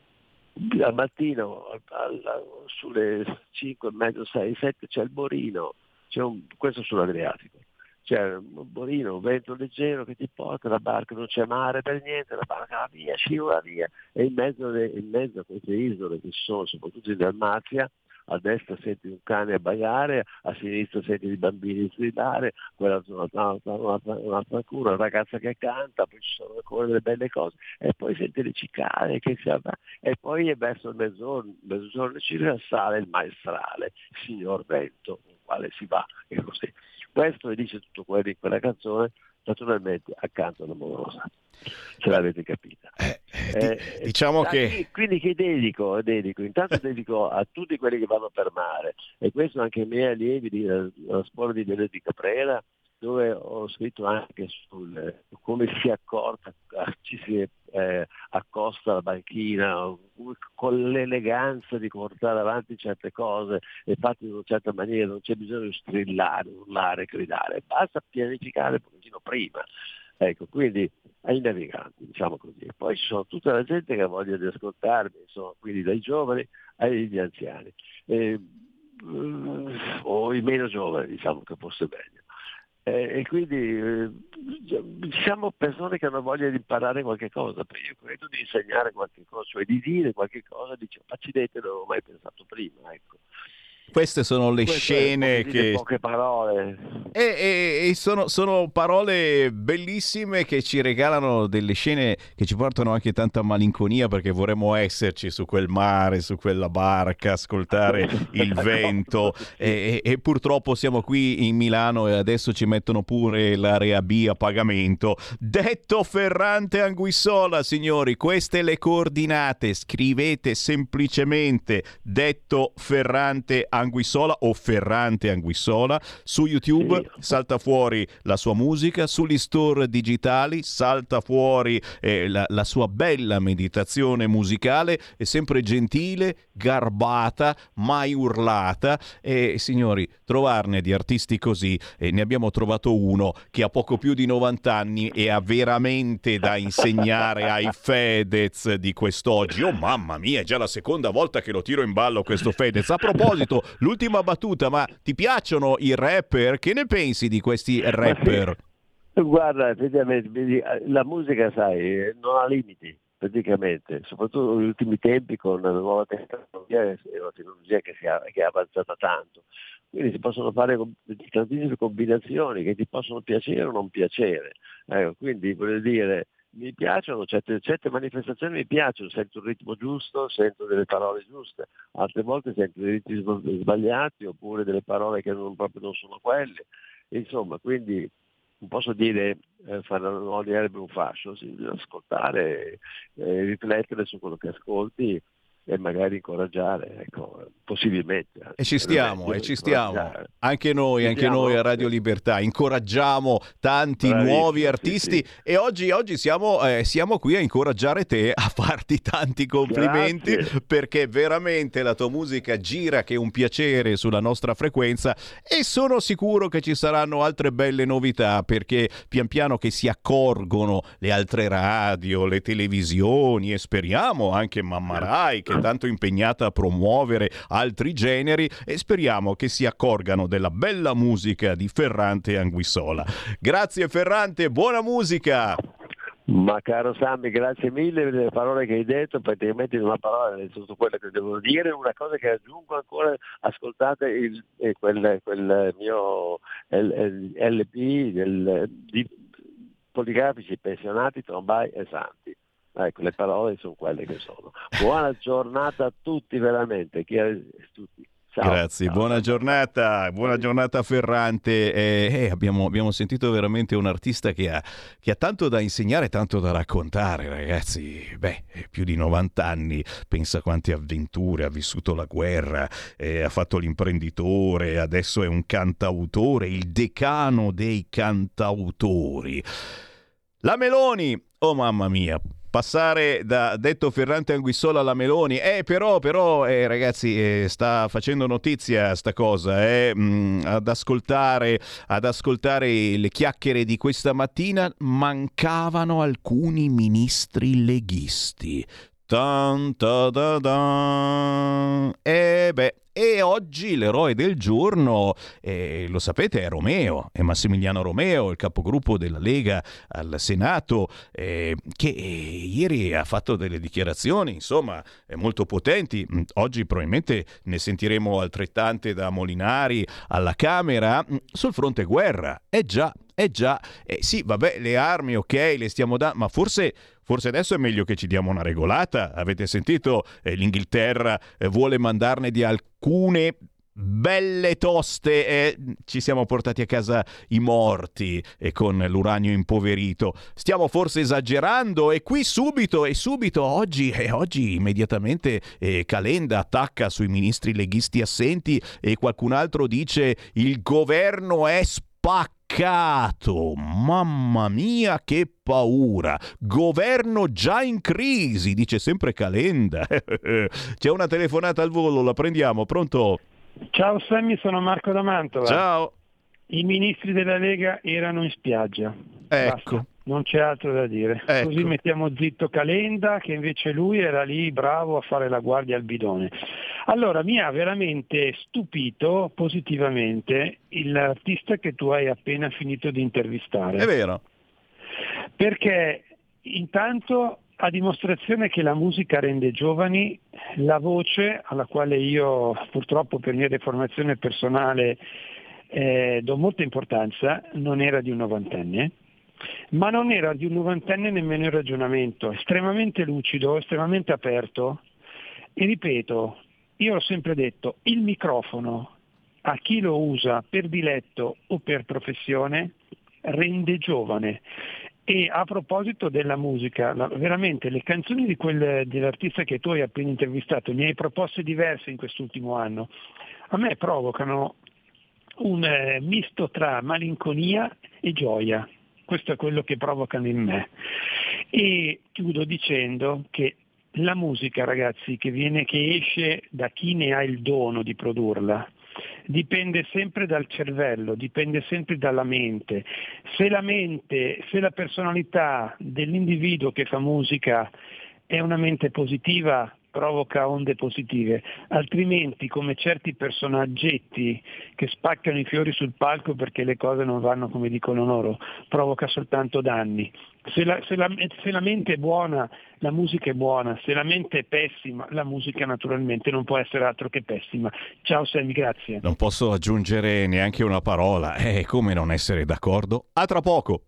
al mattino al, al, sulle 5 e mezzo, 6, 7 c'è il Borino, c'è un, questo sull'Adriatico. C'è un bolino, un vento leggero che ti porta, la barca non c'è mare per niente, la barca va via, scivola via, e in mezzo, in mezzo a queste isole che sono soprattutto in Dalmazia, a destra senti un cane abbaiare, a sinistra senti i bambini stridare, quella un'altra, un'altra, un'altra ancora, una ragazza che canta, poi ci sono ancora delle belle cose, e poi senti le cicale che si avva, e poi è verso il mezzogiorno, mezzogiorno ci sale il maestrale, signor vento, con il quale si va, e così. Questo dice tutto quello di quella canzone, naturalmente accanto all'amorosa. Ce l'avete capita. Eh, eh, diciamo che... Quindi che dedico? dedico? Intanto dedico a tutti quelli che vanno per mare e questo anche ai miei allievi della scuola di Benedica Caprera dove ho scritto anche sul come si accorta, ci si eh, accosta alla banchina con l'eleganza di portare avanti certe cose e fatte in una certa maniera, non c'è bisogno di strillare, urlare, gridare, basta pianificare un pochettino prima. Ecco, quindi ai naviganti, diciamo così. Poi ci sono tutta la gente che ha voglia di ascoltarmi, insomma, quindi dai giovani agli anziani, eh, o i meno giovani, diciamo che fosse meglio. Eh, e quindi eh, siamo persone che hanno voglia di imparare qualche cosa, io credo di insegnare qualche cosa, cioè di dire qualche cosa, dicevo, accidente non avevo mai pensato prima. Ecco. Queste sono le Queste scene che... Poche parole. E, e, e sono, sono, parole bellissime che ci regalano delle scene che ci portano anche tanta malinconia perché vorremmo esserci su quel mare, su quella barca, ascoltare il vento e, e, purtroppo siamo qui in Milano e adesso ci mettono pure l'area B a pagamento. Detto Ferrante Anguissola, signori, queste le coordinate, scrivete semplicemente detto Ferrante Anguissola Anguissola o Ferrante Anguissola. Su YouTube salta fuori la sua musica, sugli store digitali salta fuori eh, la, la sua bella meditazione musicale, è sempre gentile, garbata, mai urlata e signori, trovarne di artisti così, eh, ne abbiamo trovato uno che ha poco più di 90 anni e ha veramente da insegnare ai Fedez di quest'oggi. Oh mamma mia, è già la seconda volta che lo tiro in ballo questo Fedez. A proposito, l'ultima battuta, ma ti piacciono i rapper? Che ne pensi di questi rapper? Guarda, effettivamente, la musica, sai, non ha limiti praticamente, soprattutto negli ultimi tempi con la nuova tecnologia, la tecnologia che, è, che è avanzata tanto. Quindi si possono fare tantissime combinazioni che ti possono piacere o non piacere. Ecco, quindi voglio dire, mi piacciono, certe, certe, manifestazioni mi piacciono, sento il ritmo giusto, sento delle parole giuste, altre volte sento dei ritmi sbagliati oppure delle parole che non, proprio non sono quelle. Insomma, quindi non posso dire eh, fare ogni erba un fascio, sì, ascoltare, eh, riflettere su quello che ascolti e magari incoraggiare, ecco, possibilmente. E ci stiamo, e ci stiamo. Anche noi, Ci anche stiamo? noi a Radio Libertà incoraggiamo tanti nuovi sì, artisti sì. e oggi, oggi siamo, eh, siamo qui a incoraggiare te a farti tanti complimenti Grazie. perché veramente la tua musica gira che è un piacere sulla nostra frequenza e sono sicuro che ci saranno altre belle novità perché pian piano che si accorgono le altre radio, le televisioni e speriamo anche Mamma Rai che tanto impegnata a promuovere altri generi e speriamo che si accorgano della bella musica di Ferrante Anguissola. Grazie Ferrante, buona musica! Ma caro Sammy, grazie mille per le parole che hai detto, praticamente in una parola detto tutto quello che devo dire. Una cosa che aggiungo ancora, ascoltate il, eh, quel, quel mio LP del- di poligrafici pensionati, trombai e santi. Ecco, le parole sono quelle che sono. Buona giornata a tutti veramente. Chi è, tutti. Ciao. Grazie, Ciao. buona giornata, buona giornata Ferrante. Eh, eh, abbiamo, abbiamo sentito veramente un artista che ha, che ha tanto da insegnare, tanto da raccontare, ragazzi. Beh, eh, più di 90 anni, pensa quante avventure, ha vissuto la guerra, eh, ha fatto l'imprenditore, adesso è un cantautore, il decano dei cantautori. La Meloni, oh mamma mia, passare da detto Ferrante Anguissola alla Meloni, eh però, però eh, ragazzi eh, sta facendo notizia sta cosa, eh, mm, ad, ascoltare, ad ascoltare le chiacchiere di questa mattina mancavano alcuni ministri leghisti. Tan, ta, da, da. E beh, e oggi l'eroe del giorno, eh, lo sapete, è Romeo, è Massimiliano Romeo, il capogruppo della Lega al Senato, eh, che ieri ha fatto delle dichiarazioni, insomma, eh, molto potenti. Mm, Oggi probabilmente ne sentiremo altrettante da Molinari alla Camera mm, sul fronte guerra. Eh già, eh già, eh sì, vabbè, le armi, ok, le stiamo dando, ma forse, forse adesso è meglio che ci diamo una regolata. Avete sentito? Eh, L'Inghilterra eh, vuole mandarne di alcune belle toste e ci siamo portati a casa i morti e con l'uranio impoverito. Stiamo forse esagerando e qui subito e subito oggi e oggi immediatamente eh, Calenda attacca sui ministri leghisti assenti e qualcun altro dice il governo è spaccato. Mamma mia, che paura! Governo già in crisi, dice sempre Calenda. C'è una telefonata al volo, la prendiamo. Pronto? Ciao Sammy, sono Marco da Mantova. Ciao. I ministri della Lega erano in spiaggia. Ecco. Basta, non c'è altro da dire. Ecco. Così mettiamo zitto Calenda, che invece lui era lì bravo a fare la guardia al bidone. Allora, mi ha veramente stupito positivamente l'artista che tu hai appena finito di intervistare. È vero. Perché intanto a dimostrazione che la musica rende giovani, la voce alla quale io purtroppo per mia deformazione personale eh, do molta importanza, non era di un novantenne, ma non era di un novantenne nemmeno il ragionamento, estremamente lucido, estremamente aperto e ripeto, io ho sempre detto, il microfono a chi lo usa per diletto o per professione rende giovane. E a proposito della musica, veramente le canzoni di quel, dell'artista che tu hai appena intervistato, ne hai proposte diverse in quest'ultimo anno, a me provocano un eh, misto tra malinconia e gioia. Questo è quello che provocano in me. E chiudo dicendo che la musica, ragazzi, che, viene, che esce da chi ne ha il dono di produrla, dipende sempre dal cervello, dipende sempre dalla mente. Se la mente, se la personalità dell'individuo che fa musica è una mente positiva, provoca onde positive, altrimenti come certi personaggetti che spaccano i fiori sul palco perché le cose non vanno come dicono loro, provoca soltanto danni. Se la, se la- se la mente è buona, la musica è buona, se la mente è pessima, la musica naturalmente non può essere altro che pessima. Ciao Sammy, grazie. Non posso aggiungere neanche una parola. Eh, come non essere d'accordo? A tra poco.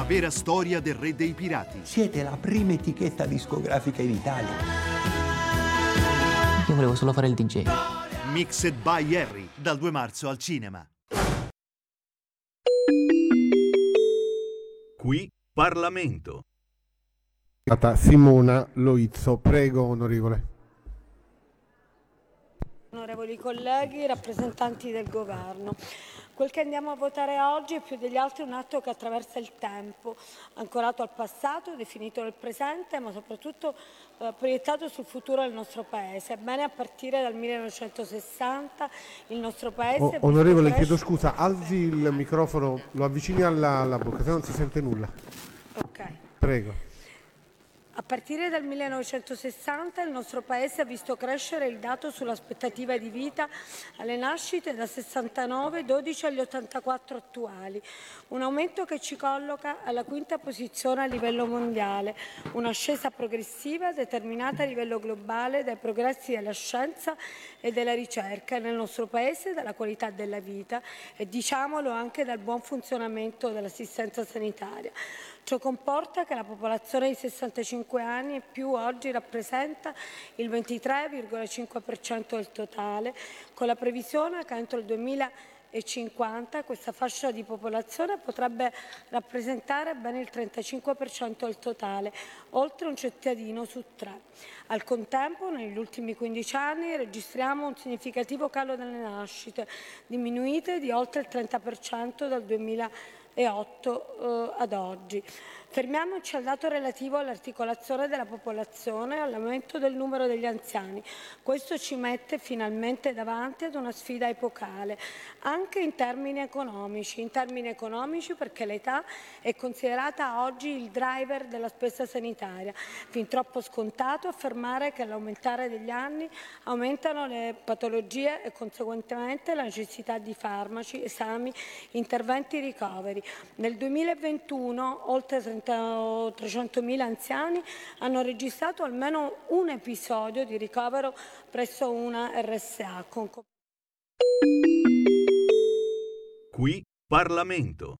La vera storia del re dei pirati. Siete la prima etichetta discografica in Italia. Io volevo solo fare il DJ. Mixed by Harry, dal 2 marzo al cinema. Qui Parlamento. Simona Loizzo, prego onorevole. Onorevoli colleghi, rappresentanti del governo, quel che andiamo a votare oggi è più degli altri un atto che attraversa il tempo, ancorato al passato, definito nel presente, ma soprattutto eh, proiettato sul futuro del nostro Paese. Ebbene, a partire dal 1960 il nostro Paese... O- onorevole, chiedo scusa, alzi il microfono, lo avvicini alla, alla bocca, se non si sente nulla. Ok. Prego. A partire dal 1960 il nostro Paese ha visto crescere il dato sull'aspettativa di vita alle nascite da 69, 12 agli 84 attuali, un aumento che ci colloca alla quinta posizione a livello mondiale, un'ascesa progressiva determinata a livello globale dai progressi della scienza e della ricerca nel nostro Paese dalla qualità della vita e diciamolo anche dal buon funzionamento dell'assistenza sanitaria. Ciò comporta che la popolazione di 65 anni e più oggi rappresenta il 23,5% del totale, con la previsione che entro il 2050 questa fascia di popolazione potrebbe rappresentare ben il 35% del totale, oltre un cittadino su tre. Al contempo, negli ultimi 15 anni registriamo un significativo calo delle nascite, diminuite di oltre il 30% dal 2020 2008 eh, ad oggi. Fermiamoci al dato relativo all'articolazione della popolazione e all'aumento del numero degli anziani. Questo ci mette finalmente davanti ad una sfida epocale, anche in termini economici. In termini economici perché l'età è considerata oggi il driver della spesa sanitaria. Fin troppo scontato affermare che all'aumentare degli anni aumentano le patologie e conseguentemente la necessità di farmaci, esami, interventi ricoveri. Nel 2021 oltre 30 300.000 anziani hanno registrato almeno un episodio di ricovero presso una RSA. Qui Parlamento.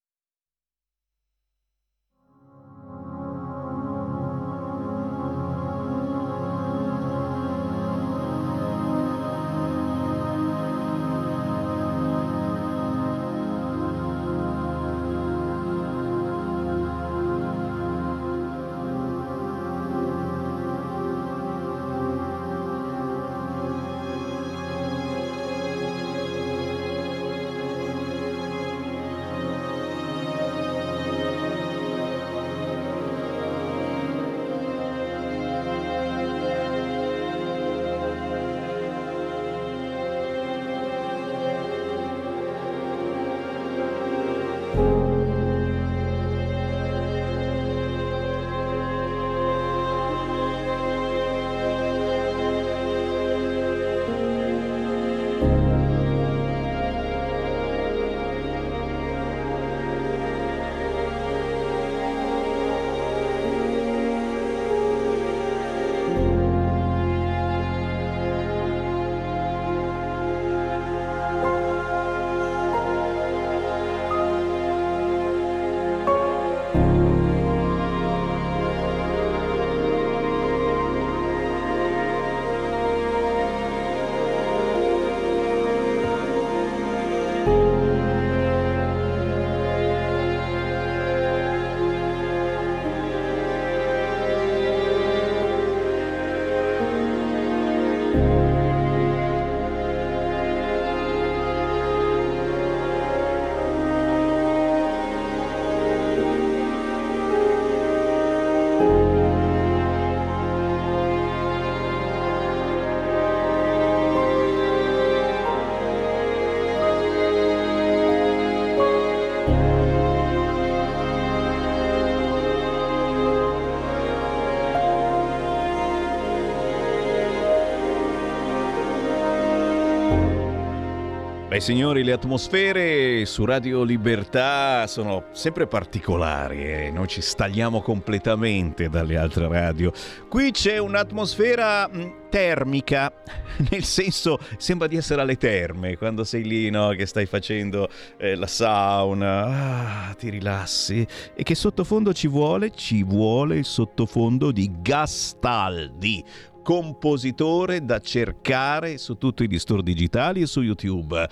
Beh signori, le atmosfere su Radio Libertà sono sempre particolari e eh? noi ci stagliamo completamente dalle altre radio. Qui c'è un'atmosfera mh, termica, nel senso sembra di essere alle terme, quando sei lì no, che stai facendo eh, la sauna, ah, ti rilassi e che sottofondo ci vuole? Ci vuole il sottofondo di Gastaldi compositore da cercare su tutti gli store digitali e su YouTube.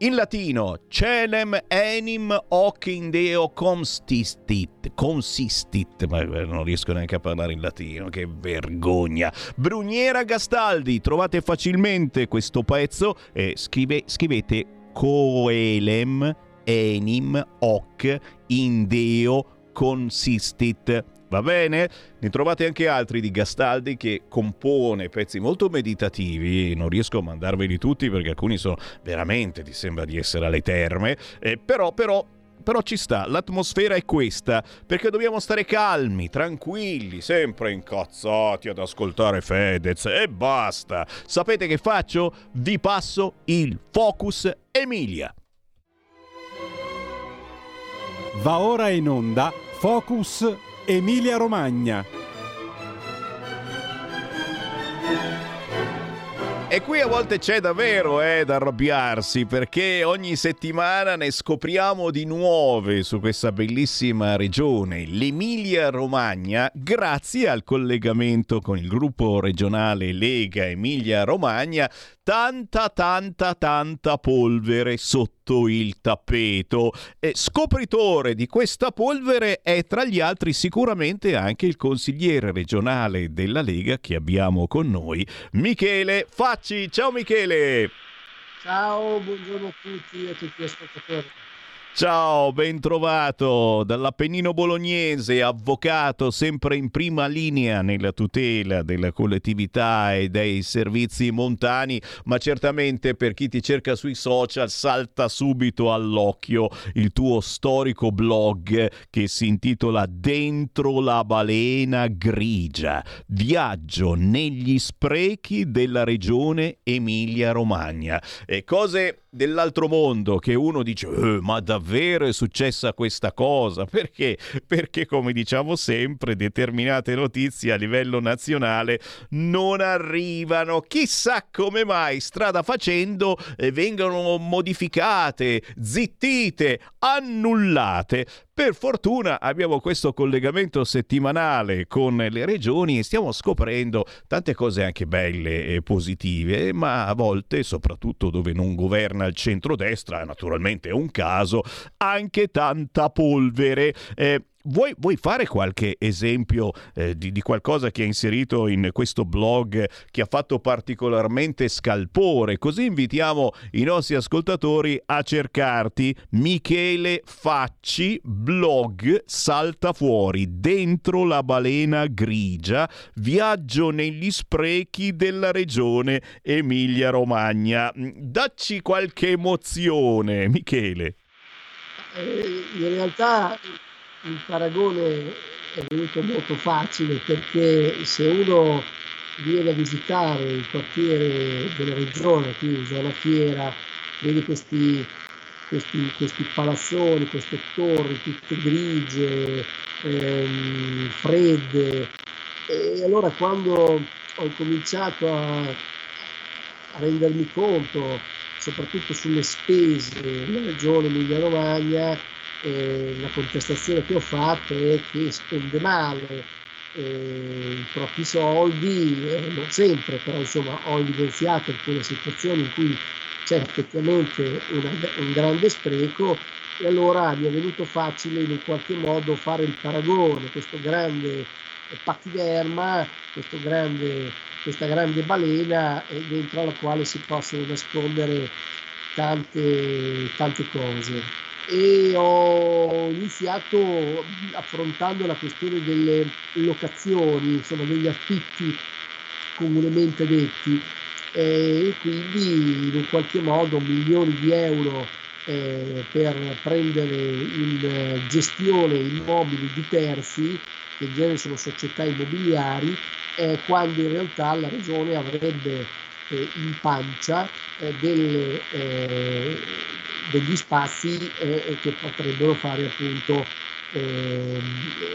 In latino, celem enim hoc in deo consistit, consistit, ma non riesco neanche a parlare in latino, che vergogna. Bruniera Gastaldi, trovate facilmente questo pezzo e scrive, scrivete coelem enim hoc in deo consistit. Va bene? Ne trovate anche altri di Gastaldi che compone pezzi molto meditativi, non riesco a mandarveli tutti perché alcuni sono veramente, ti sembra di essere alle terme, eh, però, però però ci sta, l'atmosfera è questa, perché dobbiamo stare calmi, tranquilli, sempre incazzati ad ascoltare Fedez e basta. Sapete che faccio? Vi passo il Focus Emilia. Va ora in onda Focus Emilia Romagna. E qui a volte c'è davvero eh, da arrabbiarsi perché ogni settimana ne scopriamo di nuove su questa bellissima regione, l'Emilia Romagna, grazie al collegamento con il gruppo regionale Lega Emilia Romagna tanta tanta tanta polvere sotto il tappeto. E scopritore di questa polvere è tra gli altri sicuramente anche il consigliere regionale della Lega che abbiamo con noi, Michele Facci. Ciao Michele! Ciao, buongiorno a tutti e a tutti gli ascoltatori. Ciao, ben trovato dall'Appennino bolognese, avvocato sempre in prima linea nella tutela della collettività e dei servizi montani, ma certamente per chi ti cerca sui social salta subito all'occhio il tuo storico blog che si intitola Dentro la balena grigia, viaggio negli sprechi della regione Emilia-Romagna. E cose dell'altro mondo che uno dice eh, ma davvero è successa questa cosa? Perché perché come diciamo sempre determinate notizie a livello nazionale non arrivano. Chissà come mai strada facendo eh, vengono modificate zittite annullate per fortuna abbiamo questo collegamento settimanale con le regioni e stiamo scoprendo tante cose anche belle e positive, ma a volte, soprattutto dove non governa il centrodestra, naturalmente è un caso, anche tanta polvere. Eh, Vuoi, vuoi, fare qualche esempio eh, di, di, qualcosa che hai inserito in questo blog che ha fatto particolarmente scalpore? Così invitiamo i nostri ascoltatori a cercarti Michele Facci, blog Salta fuori, dentro la balena grigia, viaggio negli sprechi della regione Emilia-Romagna. Dacci qualche emozione, Michele. Eh, in realtà il paragone è venuto molto facile perché se uno viene a visitare il quartiere della regione, qui zona fiera, vedi questi, questi, questi palazzoni, queste torri tutte grigie, ehm, fredde, e allora quando ho cominciato a, a rendermi conto, soprattutto sulle spese della regione Emilia-Romagna, eh, la contestazione che ho fatto è che spende male eh, i propri soldi, eh, non sempre, però insomma ho evidenziato alcune situazioni in cui c'è effettivamente una, un grande spreco e allora mi è venuto facile in qualche modo fare il paragone, questo grande pachiderma, questo grande, questa grande balena dentro alla quale si possono nascondere tante, tante cose e ho iniziato affrontando la questione delle locazioni, insomma degli affitti comunemente detti. E quindi in un qualche modo milioni di euro eh, per prendere in gestione immobili di terzi, che in genere sono società immobiliari, eh, quando in realtà la regione avrebbe eh, in pancia eh, delle, eh, degli spazi eh, che potrebbero fare appunto ehm,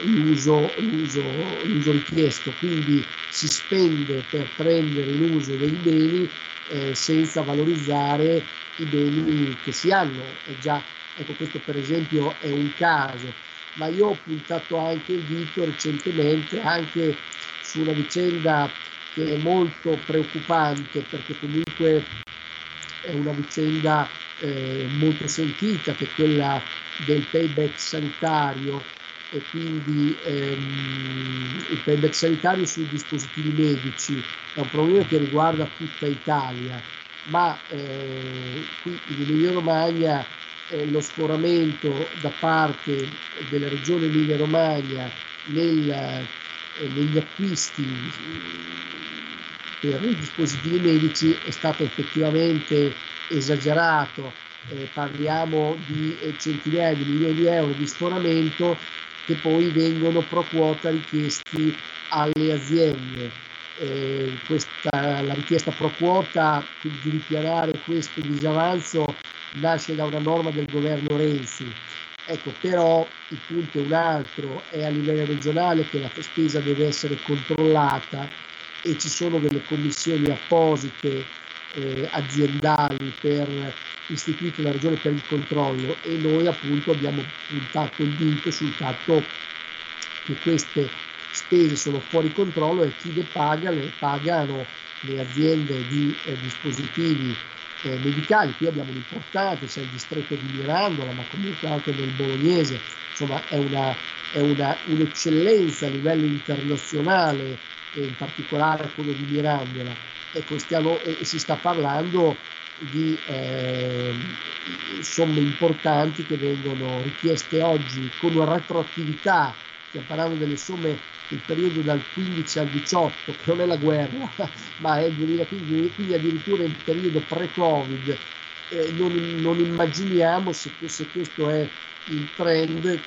l'uso, l'uso, l'uso, richiesto, quindi si spende per prendere in uso dei beni eh, senza valorizzare i beni che si hanno. E già, ecco, questo per esempio è un caso, ma io ho puntato anche il dito recentemente anche su una vicenda che è molto preoccupante perché comunque è una vicenda eh, molto sentita che è quella del payback sanitario. E quindi ehm, il payback sanitario sui dispositivi medici è un problema che riguarda tutta Italia, ma eh, qui in Emilia Romagna eh, lo sforamento da parte della regione Emilia Romagna nel, negli acquisti per i dispositivi medici è stato effettivamente esagerato, eh, parliamo di eh, centinaia di milioni di euro di sforamento che poi vengono pro quota richiesti alle aziende. Eh, questa, la richiesta pro quota di ripianare questo disavanzo nasce da una norma del governo Renzi. Ecco, però il punto è un altro, è a livello regionale che la spesa deve essere controllata e ci sono delle commissioni apposite eh, aziendali per istituite la regione per il controllo e noi appunto abbiamo puntato il dito sul fatto che queste spese sono fuori controllo e chi le paga le pagano le aziende di eh, dispositivi eh, medicali. Qui abbiamo l'importante, c'è il distretto di Mirandola, ma comunque anche nel bolognese, insomma è, una, è una, un'eccellenza a livello internazionale, e in particolare quello di Mirandola. Ecco, stiamo, e si sta parlando di eh, somme importanti che vengono richieste oggi con una retroattività, stiamo parlando delle somme del periodo dal 15 al 18, che non è la guerra, ma è il 2015, quindi addirittura il periodo pre-Covid. Eh, non, non, immaginiamo se, se, questo è il trend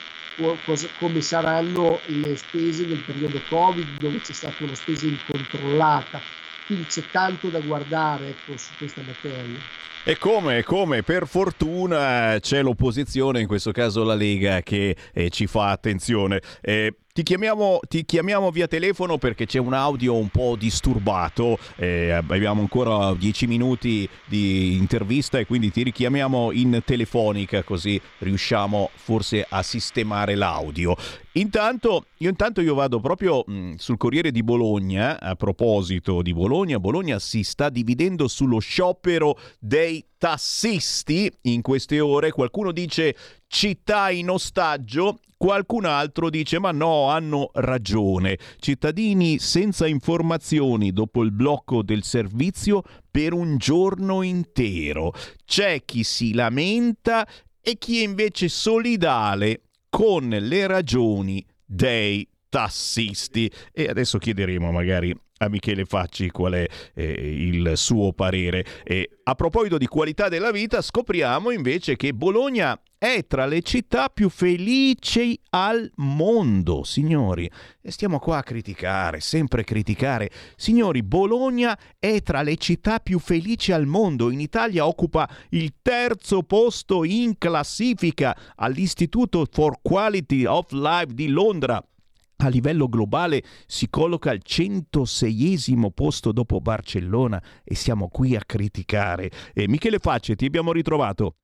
cosa, come saranno le spese nel periodo Covid dove c'è stata una spesa incontrollata quindi c'è tanto da guardare ecco, su questa materia. E come, come, per fortuna c'è l'opposizione, in questo caso la Lega, che eh, ci fa attenzione. Eh, ti chiamiamo, ti chiamiamo, via telefono perché c'è un audio un po' disturbato, eh, abbiamo ancora 10 minuti di intervista e quindi ti richiamiamo in telefonica così riusciamo forse a sistemare l'audio. Intanto io, intanto io vado proprio mh, sul Corriere di Bologna, a proposito di Bologna, Bologna si sta dividendo sullo sciopero dei tassisti in queste ore, qualcuno dice città in ostaggio, Qualcun altro dice ma no, hanno ragione. Cittadini senza informazioni dopo il blocco del servizio per un giorno intero. C'è chi si lamenta e chi è invece solidale con le ragioni dei tassisti. E adesso chiederemo magari a Michele Facci qual è eh, il suo parere. E a proposito di qualità della vita, scopriamo invece che Bologna è tra le città più felici al mondo, signori. Stiamo qua a criticare, sempre criticare. Signori, Bologna è tra le città più felici al mondo. In Italia occupa il terzo posto in classifica all'Istituto for Quality of Life di Londra a livello globale si colloca al 106 posto dopo Barcellona e siamo qui a criticare. E Michele Facce, ti abbiamo ritrovato.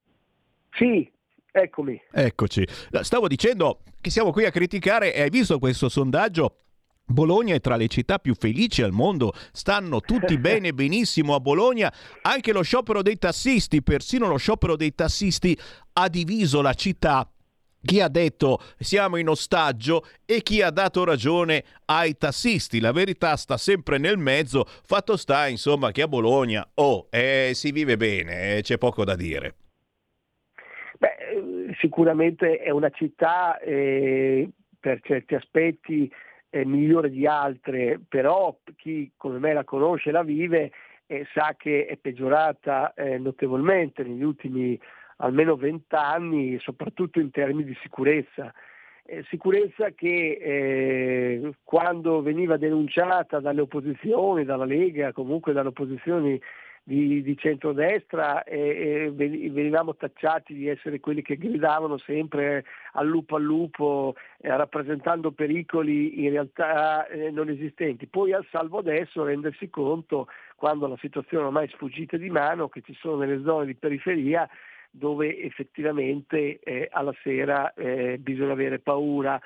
Sì, eccomi. Eccoci. Stavo dicendo che siamo qui a criticare e hai visto questo sondaggio? Bologna è tra le città più felici al mondo, stanno tutti bene, benissimo a Bologna, anche lo sciopero dei tassisti, persino lo sciopero dei tassisti ha diviso la città chi ha detto siamo in ostaggio e chi ha dato ragione ai tassisti. La verità sta sempre nel mezzo. Fatto sta, insomma, che a Bologna oh, eh, si vive bene, eh, c'è poco da dire. Beh, sicuramente è una città eh, per certi aspetti eh, migliore di altre, però chi come me la conosce la vive eh, sa che è peggiorata eh, notevolmente negli ultimi anni almeno vent'anni, soprattutto in termini di sicurezza. Eh, sicurezza che eh, quando veniva denunciata dalle opposizioni, dalla Lega, comunque dalle opposizioni di, di centrodestra e, e venivamo tacciati di essere quelli che gridavano sempre al lupo al lupo eh, rappresentando pericoli in realtà eh, non esistenti. Poi al salvo adesso rendersi conto, quando la situazione ormai è sfuggita di mano, che ci sono delle zone di periferia dove effettivamente eh, alla sera eh, bisogna avere paura.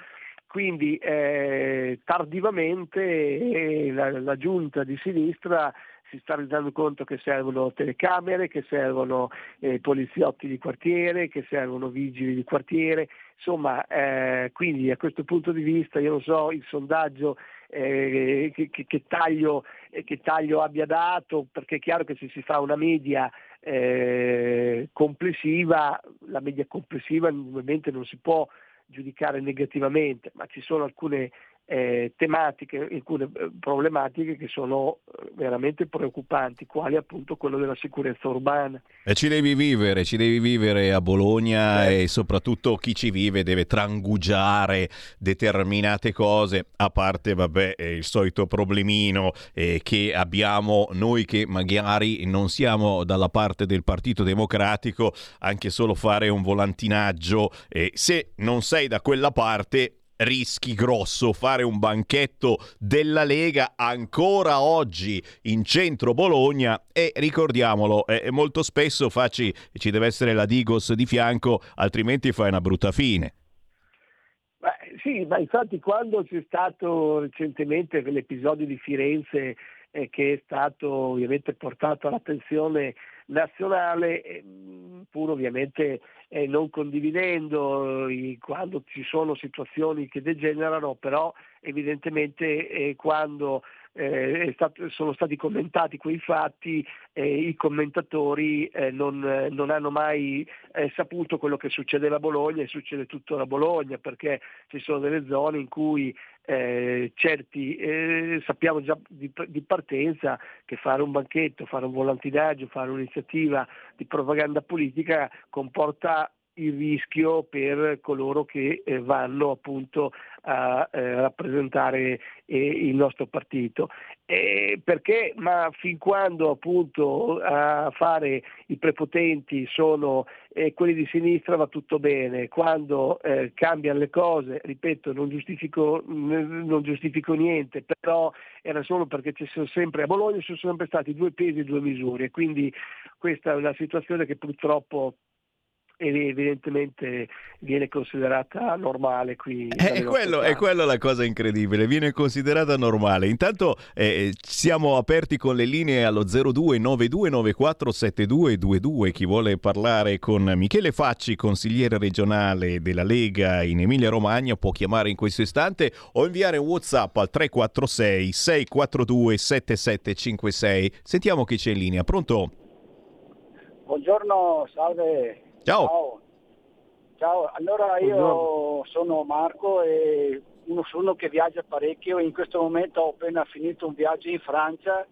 Quindi eh, tardivamente eh, la, la, giunta di sinistra si sta rendendo conto che servono telecamere, che servono eh, poliziotti di quartiere, che servono vigili di quartiere, insomma eh, quindi a questo punto di vista io non so il sondaggio eh, che, che, taglio, eh, che, taglio, abbia dato, perché è chiaro che se si fa una media eh, complessiva, la media complessiva ovviamente non si può giudicare negativamente, ma ci sono alcune eh, tematiche, alcune eh, problematiche che sono eh, veramente preoccupanti, quali appunto quello della sicurezza urbana. E ci devi vivere, ci devi vivere a Bologna eh. e soprattutto chi ci vive deve trangugiare determinate cose, a parte vabbè il solito problemino eh, che abbiamo noi che magari non siamo dalla parte del Partito Democratico, anche solo fare un volantinaggio, eh, se non sei da quella parte rischi grosso fare un banchetto della Lega ancora oggi in centro Bologna e ricordiamolo, eh, molto spesso facci, ci deve essere la Digos di fianco, altrimenti fai una brutta fine. Beh, sì, ma infatti quando c'è stato recentemente l'episodio di Firenze eh, che è stato ovviamente portato all'attenzione nazionale, eh, pur ovviamente eh, non condividendo eh, quando ci sono situazioni che degenerano, però evidentemente quando eh, stato, sono stati commentati quei fatti, eh, i commentatori eh, non, non, hanno mai eh, saputo quello che succedeva a Bologna e succede tuttora a Bologna, perché ci sono delle zone in cui eh, certi eh, sappiamo già di, di, partenza che fare un banchetto, fare un volantinaggio, fare un'iniziativa di propaganda politica comporta il rischio per coloro che eh, vanno appunto a eh, rappresentare eh, il nostro partito. perché? Ma fin quando appunto a fare i prepotenti sono eh, quelli di sinistra va tutto bene, quando eh, cambiano le cose, ripeto, non giustifico, non giustifico niente, però era solo perché ci sono sempre, a Bologna ci sono sempre stati due pesi e due misure, quindi questa è una situazione che purtroppo evidentemente viene considerata normale qui. È quello, è quello la cosa incredibile, viene considerata normale. Intanto eh, siamo aperti con le linee allo 0292947222, chi vuole parlare con Michele Facci, consigliere regionale della Lega in Emilia Romagna, può chiamare in questo istante o inviare un WhatsApp al 346 642 7756. Sentiamo chi c'è in linea, pronto? Buongiorno, salve. Ciao. Ciao. Ciao. allora io Buongiorno. sono Marco e uno sono che viaggia parecchio in questo momento ho appena finito un viaggio in Francia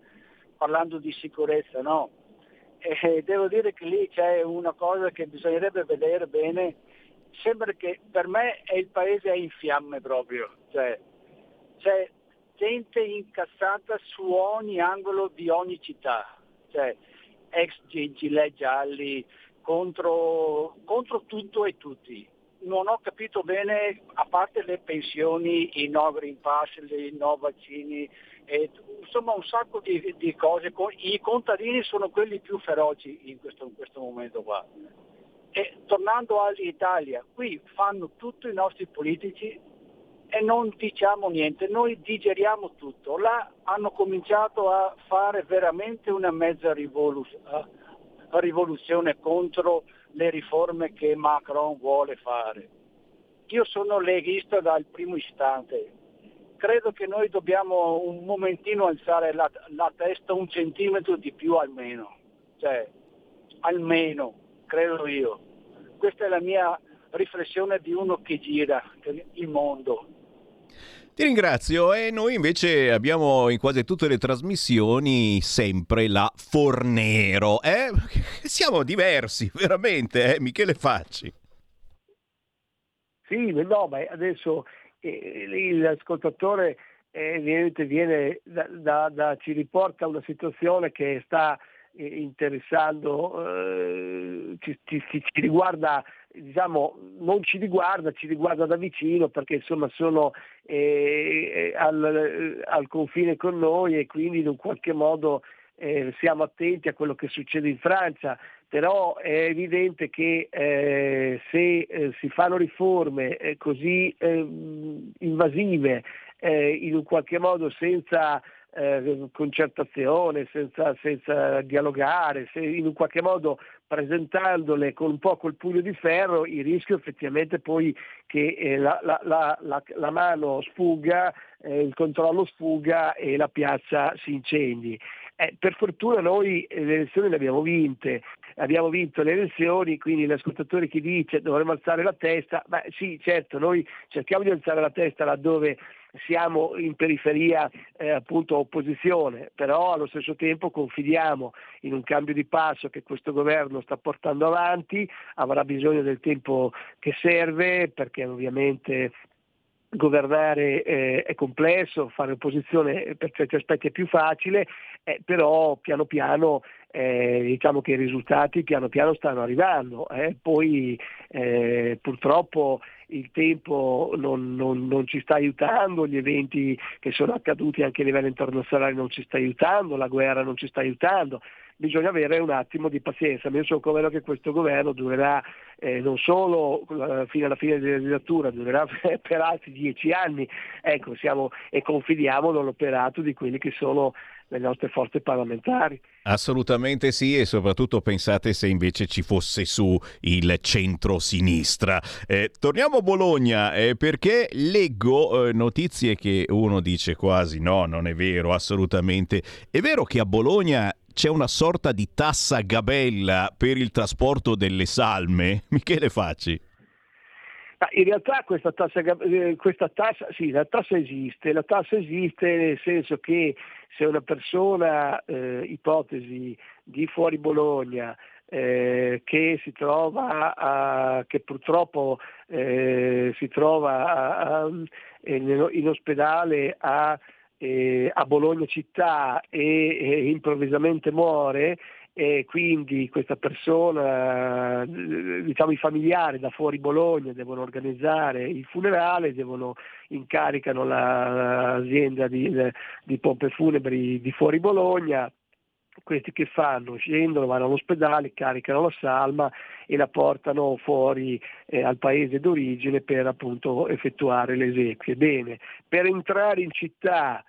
parlando di sicurezza, no? E devo dire che lì c'è una cosa che bisognerebbe vedere bene, sembra che per me è il paese è in fiamme proprio, cioè c'è gente incazzata su ogni angolo di ogni città, cioè ex gilet gialli, contro, contro tutto e tutti. Non ho capito bene, a parte le pensioni, i no Green Pass, i no vaccini, e, insomma un sacco di, di, cose. I contadini sono quelli più feroci in questo, in questo momento qua. E tornando all'Italia, qui fanno tutto i nostri politici e non diciamo niente, noi digeriamo tutto. Là hanno cominciato a fare veramente una mezza rivoluzione rivoluzione contro le riforme che Macron vuole fare. Io sono leghista dal primo istante. Credo che noi dobbiamo un momentino alzare la, la testa un centimetro di più almeno. Cioè, almeno, credo io. Questa è la mia riflessione di uno che gira il mondo. Ti ringrazio e noi invece abbiamo in quasi tutte le trasmissioni sempre la Fornero. Eh? Siamo diversi, veramente, eh? Michele Facci. Sì, no, ma adesso eh, l'ascoltatore eh, viene da, da, da, ci riporta una situazione che sta interessando, eh, ci, ci, ci, riguarda, diciamo, non ci riguarda, ci riguarda da vicino perché insomma sono eh, al, al, confine con noi e quindi in un qualche modo eh, siamo attenti a quello che succede in Francia, però è evidente che eh, se eh, si fanno riforme eh, così ehm, invasive, eh, in un qualche modo senza eh, concertazione, senza, senza, dialogare, se in qualche modo presentandole con un po' col pugno di ferro, il rischio effettivamente poi che eh, la, la, la, la, mano sfugga, eh, il controllo sfugga e la piazza si incendi. Eh, per fortuna noi le elezioni le abbiamo vinte, abbiamo vinto le elezioni, quindi l'ascoltatore che dice dovremmo alzare la testa, ma sì certo noi cerchiamo di alzare la testa laddove siamo in periferia eh, appunto opposizione, però allo stesso tempo confidiamo in un cambio di passo che questo governo sta portando avanti, avrà bisogno del tempo che serve perché ovviamente governare eh, è complesso, fare opposizione per certi aspetti è più facile, eh, però piano piano eh, diciamo che i risultati piano piano stanno arrivando. Eh. Poi eh, purtroppo il tempo non, non, non, ci sta aiutando, gli eventi che sono accaduti anche a livello internazionale non ci sta aiutando, la guerra non ci sta aiutando, bisogna avere un attimo di pazienza. Io sono convinto che questo governo durerà eh, non solo fino alla fine della legislatura, durerà per altri dieci anni ecco, siamo, e confidiamo nell'operato di quelli che sono le nostre forze parlamentari. Assolutamente sì e soprattutto pensate se invece ci fosse su il centro-sinistra. Eh, torniamo a Bologna eh, perché leggo eh, notizie che uno dice quasi no, non è vero, assolutamente. È vero che a Bologna c'è una sorta di tassa gabella per il trasporto delle salme? Michele Facci. In realtà questa tassa, eh, questa tassa, sì, la tassa esiste, la tassa esiste nel senso che se una persona, eh, ipotesi, di fuori Bologna, eh, che si trova a, che purtroppo eh, si trova a, a, in, in, ospedale a, eh, a Bologna città e, e improvvisamente muore, e quindi questa persona, diciamo i familiari da fuori Bologna devono organizzare il funerale, devono, incaricano l'azienda di, di pompe funebri di fuori Bologna, questi che fanno? Scendono, vanno all'ospedale, caricano la salma e la portano fuori eh, al paese d'origine per appunto effettuare le esequie. Bene, per entrare in città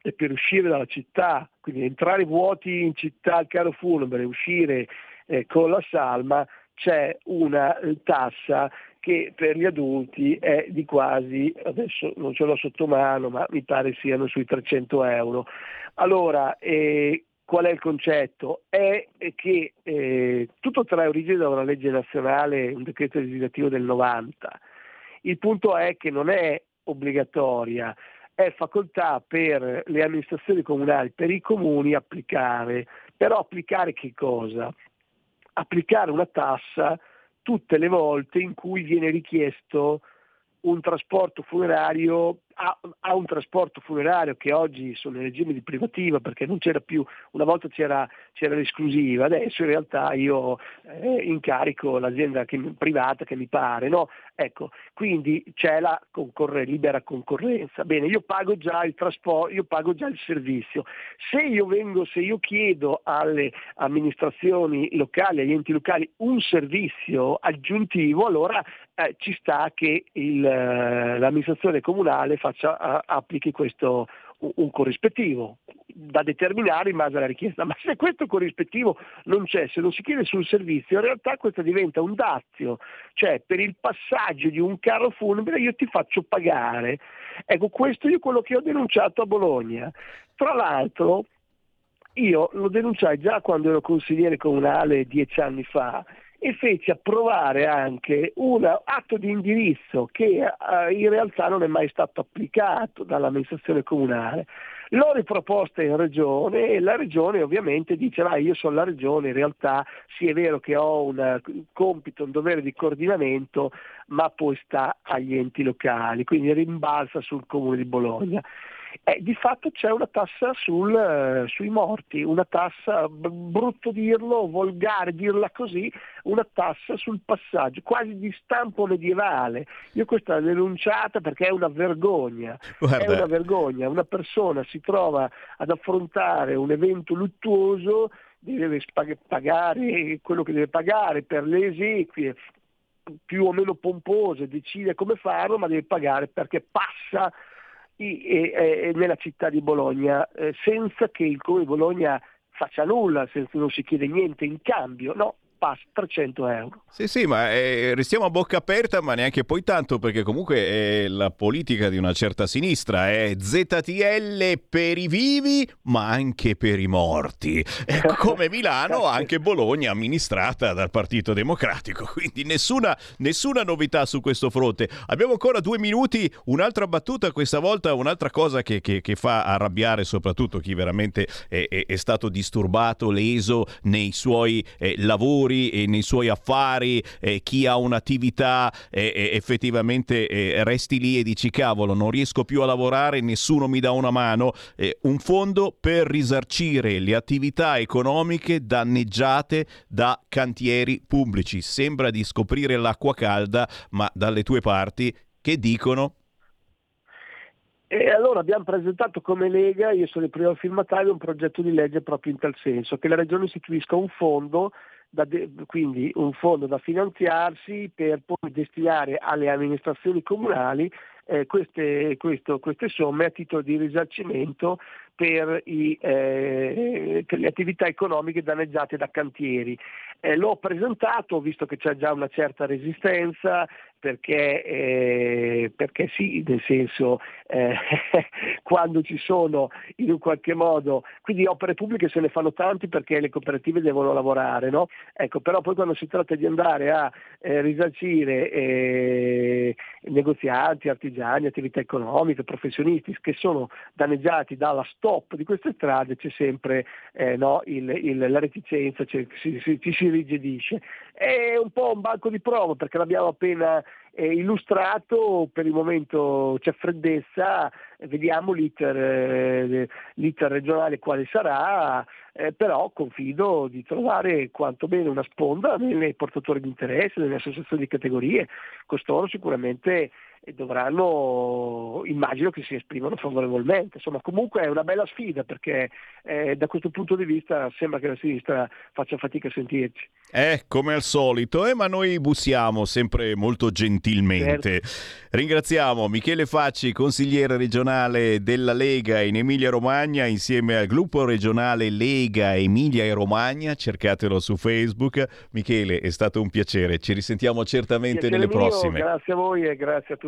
e per uscire dalla città, quindi entrare vuoti in città al carro funebre e uscire eh, con la salma, c'è una eh, tassa che per gli adulti è di quasi, adesso non ce l'ho sotto mano, ma mi pare siano sui 300 euro. Allora, eh, qual è il concetto? È che eh, tutto trae origine da una legge nazionale, un decreto legislativo del 90. Il punto è che non è obbligatoria, è facoltà per le amministrazioni comunali, per i comuni applicare. Però applicare che cosa? Applicare una tassa tutte le volte in cui viene richiesto un trasporto funerario a, a, un trasporto funerario che oggi sono in regime di privativa perché non c'era più, una volta c'era, c'era l'esclusiva, adesso in realtà io eh, incarico l'azienda che, privata che mi pare, no? Ecco, quindi c'è la concorre, libera concorrenza. Bene, io pago già il trasporto, io pago già il servizio. Se io vengo, se io chiedo alle amministrazioni locali, agli enti locali un servizio aggiuntivo, allora eh, ci sta che il, eh, l'amministrazione comunale fa faccia, applichi questo, un corrispettivo da determinare in base alla richiesta. Ma se questo corrispettivo non c'è, se non si chiede sul servizio, in realtà questo diventa un dazio, cioè per il passaggio di un carro funebre io ti faccio pagare. Ecco, questo è quello che ho denunciato a Bologna. Tra l'altro io lo denunciai già quando ero consigliere comunale dieci anni fa e fece approvare anche un atto di indirizzo che eh, in realtà non è mai stato applicato dall'amministrazione comunale. L'ho riproposta in regione e la regione ovviamente dice ah, io sono la regione, in realtà sì è vero che ho un compito, un dovere di coordinamento, ma poi sta agli enti locali, quindi rimbalza sul comune di Bologna. Eh, di fatto c'è una tassa sul, eh, sui morti, una tassa, brutto dirlo, volgare dirla così, una tassa sul passaggio, quasi di stampo medievale. Io questa l'ho denunciata perché è una vergogna, Guarda. è una vergogna. Una persona si trova ad affrontare un evento luttuoso, deve pagare quello che deve pagare per le esequie, più o meno pompose, decide come farlo, ma deve pagare perché passa nella città di Bologna, eh, senza che il Comune di Bologna faccia nulla, senza non si chiede niente in cambio, no, pass 300 euro. Sì, sì, ma eh, restiamo a bocca aperta, ma neanche poi tanto, perché comunque è la politica di una certa sinistra, è ZTL per i vivi, ma anche per i morti. Come Milano, anche Bologna amministrata dal Partito Democratico, quindi nessuna, nessuna novità su questo fronte. Abbiamo ancora due minuti, un'altra battuta, questa volta un'altra cosa che, che, che fa arrabbiare soprattutto chi veramente è, è, è stato disturbato, leso nei suoi eh, lavori lavori e nei suoi affari, eh, chi ha un'attività eh, eh effettivamente eh, resti lì e dici cavolo non riesco più a lavorare, nessuno mi dà una mano, eh, un fondo per risarcire le attività economiche danneggiate da cantieri pubblici. Sembra di scoprire l'acqua calda, ma dalle tue parti che dicono e allora abbiamo presentato come Lega, io sono il primo firmatario, un progetto di legge proprio in tal senso, che la Regione istituisca un fondo de- quindi un fondo da finanziarsi per poi destinare alle amministrazioni comunali eh, queste, questo, queste, somme a titolo di risarcimento per, i, eh, per, le attività economiche danneggiate da cantieri. Eh, l'ho presentato, visto che c'è già una certa resistenza, perché, eh, perché sì, nel senso eh, quando ci sono in un qualche modo, quindi opere pubbliche se ne fanno tanti perché le cooperative devono lavorare, no? ecco, però poi quando si tratta di andare a eh, risarcire eh, negozianti, artigiani, attività economiche, professionisti che sono danneggiati dalla stop di queste strade c'è sempre eh, no, il, il, la reticenza, ci, si, si rigidisce. È un po' un banco di prova perché l'abbiamo appena eh, illustrato, per il momento c'è freddezza, vediamo l'iter, eh, l'iter regionale quale sarà, eh, però confido di trovare quantomeno una sponda nei portatori di interesse, nelle associazioni di categorie, costoro sicuramente dovranno, immagino che si esprimano favorevolmente. Insomma, comunque è una bella sfida perché eh, da questo punto di vista sembra che la sinistra faccia fatica a sentirci. Eh, come al solito, eh, ma noi bussiamo sempre molto gentilmente. Certo. Ringraziamo Michele Facci, consigliere regionale della Lega in Emilia Romagna, insieme al gruppo regionale Lega Emilia e Romagna. Cercatelo su Facebook. Michele, è stato un piacere. Ci risentiamo certamente piacere nelle mio, prossime. Grazie a voi e grazie a tutti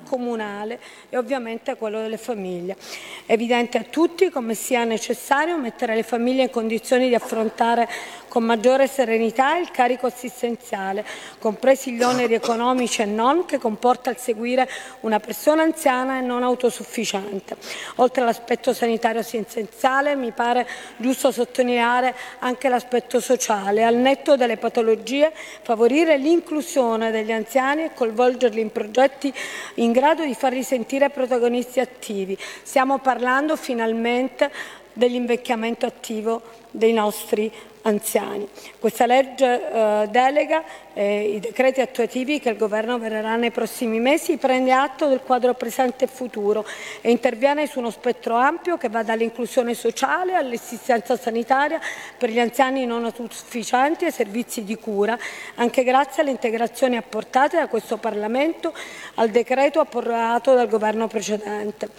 Comunale e ovviamente quello delle famiglie. È evidente a tutti come sia necessario mettere le famiglie in condizioni di affrontare con maggiore serenità il carico assistenziale, compresi gli oneri economici e non che comporta il seguire una persona anziana e non autosufficiente. Oltre all'aspetto sanitario assistenziale mi pare giusto sottolineare anche l'aspetto sociale, al netto delle patologie, favorire l'inclusione degli anziani e coinvolgerli in progetti in grado di farli sentire protagonisti attivi. Stiamo parlando finalmente dell'invecchiamento attivo dei nostri anziani. Questa legge eh, delega e i decreti attuativi che il Governo varerà nei prossimi mesi prende atto del quadro presente e futuro e interviene su uno spettro ampio che va dall'inclusione sociale all'assistenza sanitaria per gli anziani non autosufficienti e servizi di cura, anche grazie alle integrazioni apportate da questo Parlamento al decreto approvato dal Governo precedente.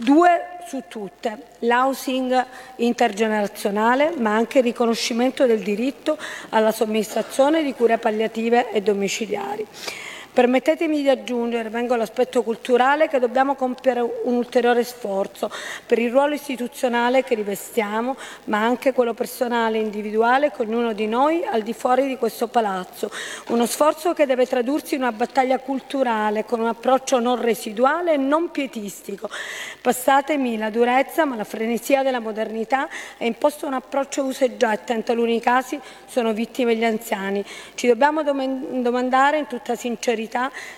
Due su tutte, l'housing intergenerazionale, ma anche il riconoscimento del diritto alla somministrazione di cure palliative e domiciliari. Permettetemi di aggiungere, vengo all'aspetto culturale, che dobbiamo compiere un ulteriore sforzo per il ruolo istituzionale che rivestiamo, ma anche quello personale e individuale con ognuno di noi al di fuori di questo palazzo. Uno sforzo che deve tradursi in una battaglia culturale con un approccio non residuale e non pietistico. Passatemi la durezza, ma la frenesia della modernità ha imposto un approccio usa e getta, in taluni casi sono vittime gli anziani. Ci dobbiamo domandare in tutta sincerità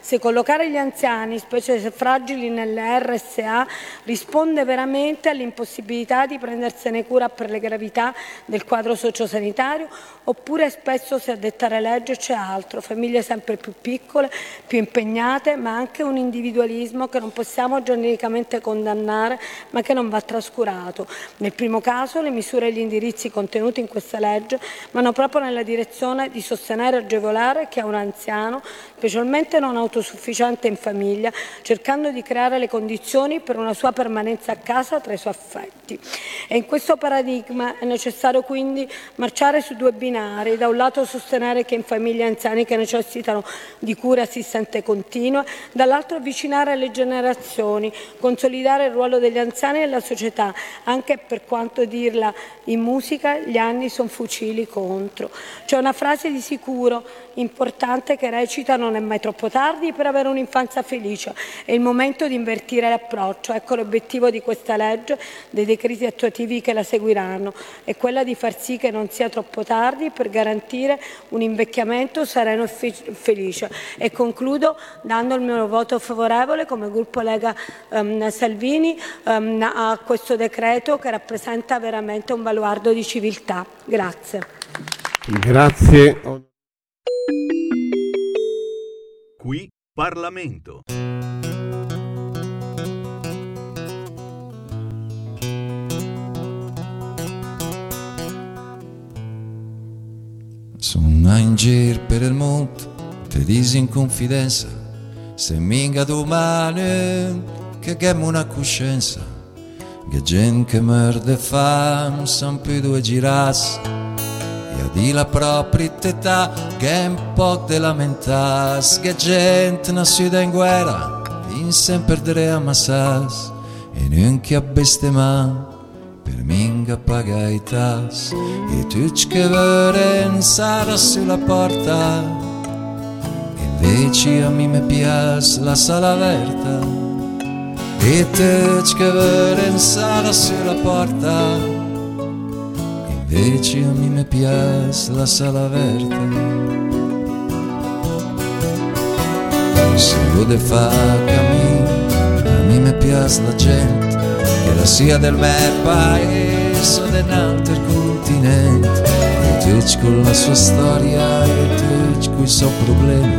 se collocare gli anziani, specie se fragili, nelle RSA risponde veramente all'impossibilità di prendersene cura per le gravità del quadro sociosanitario oppure spesso se a dettare legge c'è altro, famiglie sempre più piccole, più impegnate, ma anche un individualismo che non possiamo genericamente condannare ma che non va trascurato. Nel primo caso le misure e gli indirizzi contenuti in questa legge vanno proprio nella direzione di sostenere e agevolare chi è un anziano, specialmente non autosufficiente in famiglia, cercando di creare le condizioni per una sua permanenza a casa tra i suoi affetti. E in questo paradigma è necessario quindi marciare su due binari, da un lato sostenere che in famiglie anziani che necessitano di cura assistente continua, dall'altro avvicinare le generazioni, consolidare il ruolo degli anziani nella società, anche per quanto dirla in musica, gli anni sono fucili contro. C'è una frase di sicuro importante che recita non è mai troppo tardi per avere un'infanzia felice, è il momento di invertire l'approccio. Ecco l'obiettivo di questa legge, dei decreti attuativi che la seguiranno, è quella di far sì che non sia troppo tardi per garantire un invecchiamento sereno e felice. E concludo dando il mio voto favorevole come gruppo Lega um, Salvini um, a questo decreto che rappresenta veramente un baluardo di civiltà. Grazie. Grazie. Qui Parlamento. Sono in giro per il mondo, ti dici in confidenza, se minga domani che abbiamo una coscienza, che gente che merde fame, san più due girassi, e di la propria età, che un po' di lamentas, che gente nascita in guerra, in sempre perdere ammassas, e non che a bestemare per minga paga i tas. E tu che veren sara sulla porta invece a me mi piace la sala aperta. E tu che veren sara sulla porta invece a me mi piace la sala aperta se vuole fa cammino a me mi piace la gente che la sia del mio paese o dell'altro continente e tu con la sua storia e tu con i suoi problemi.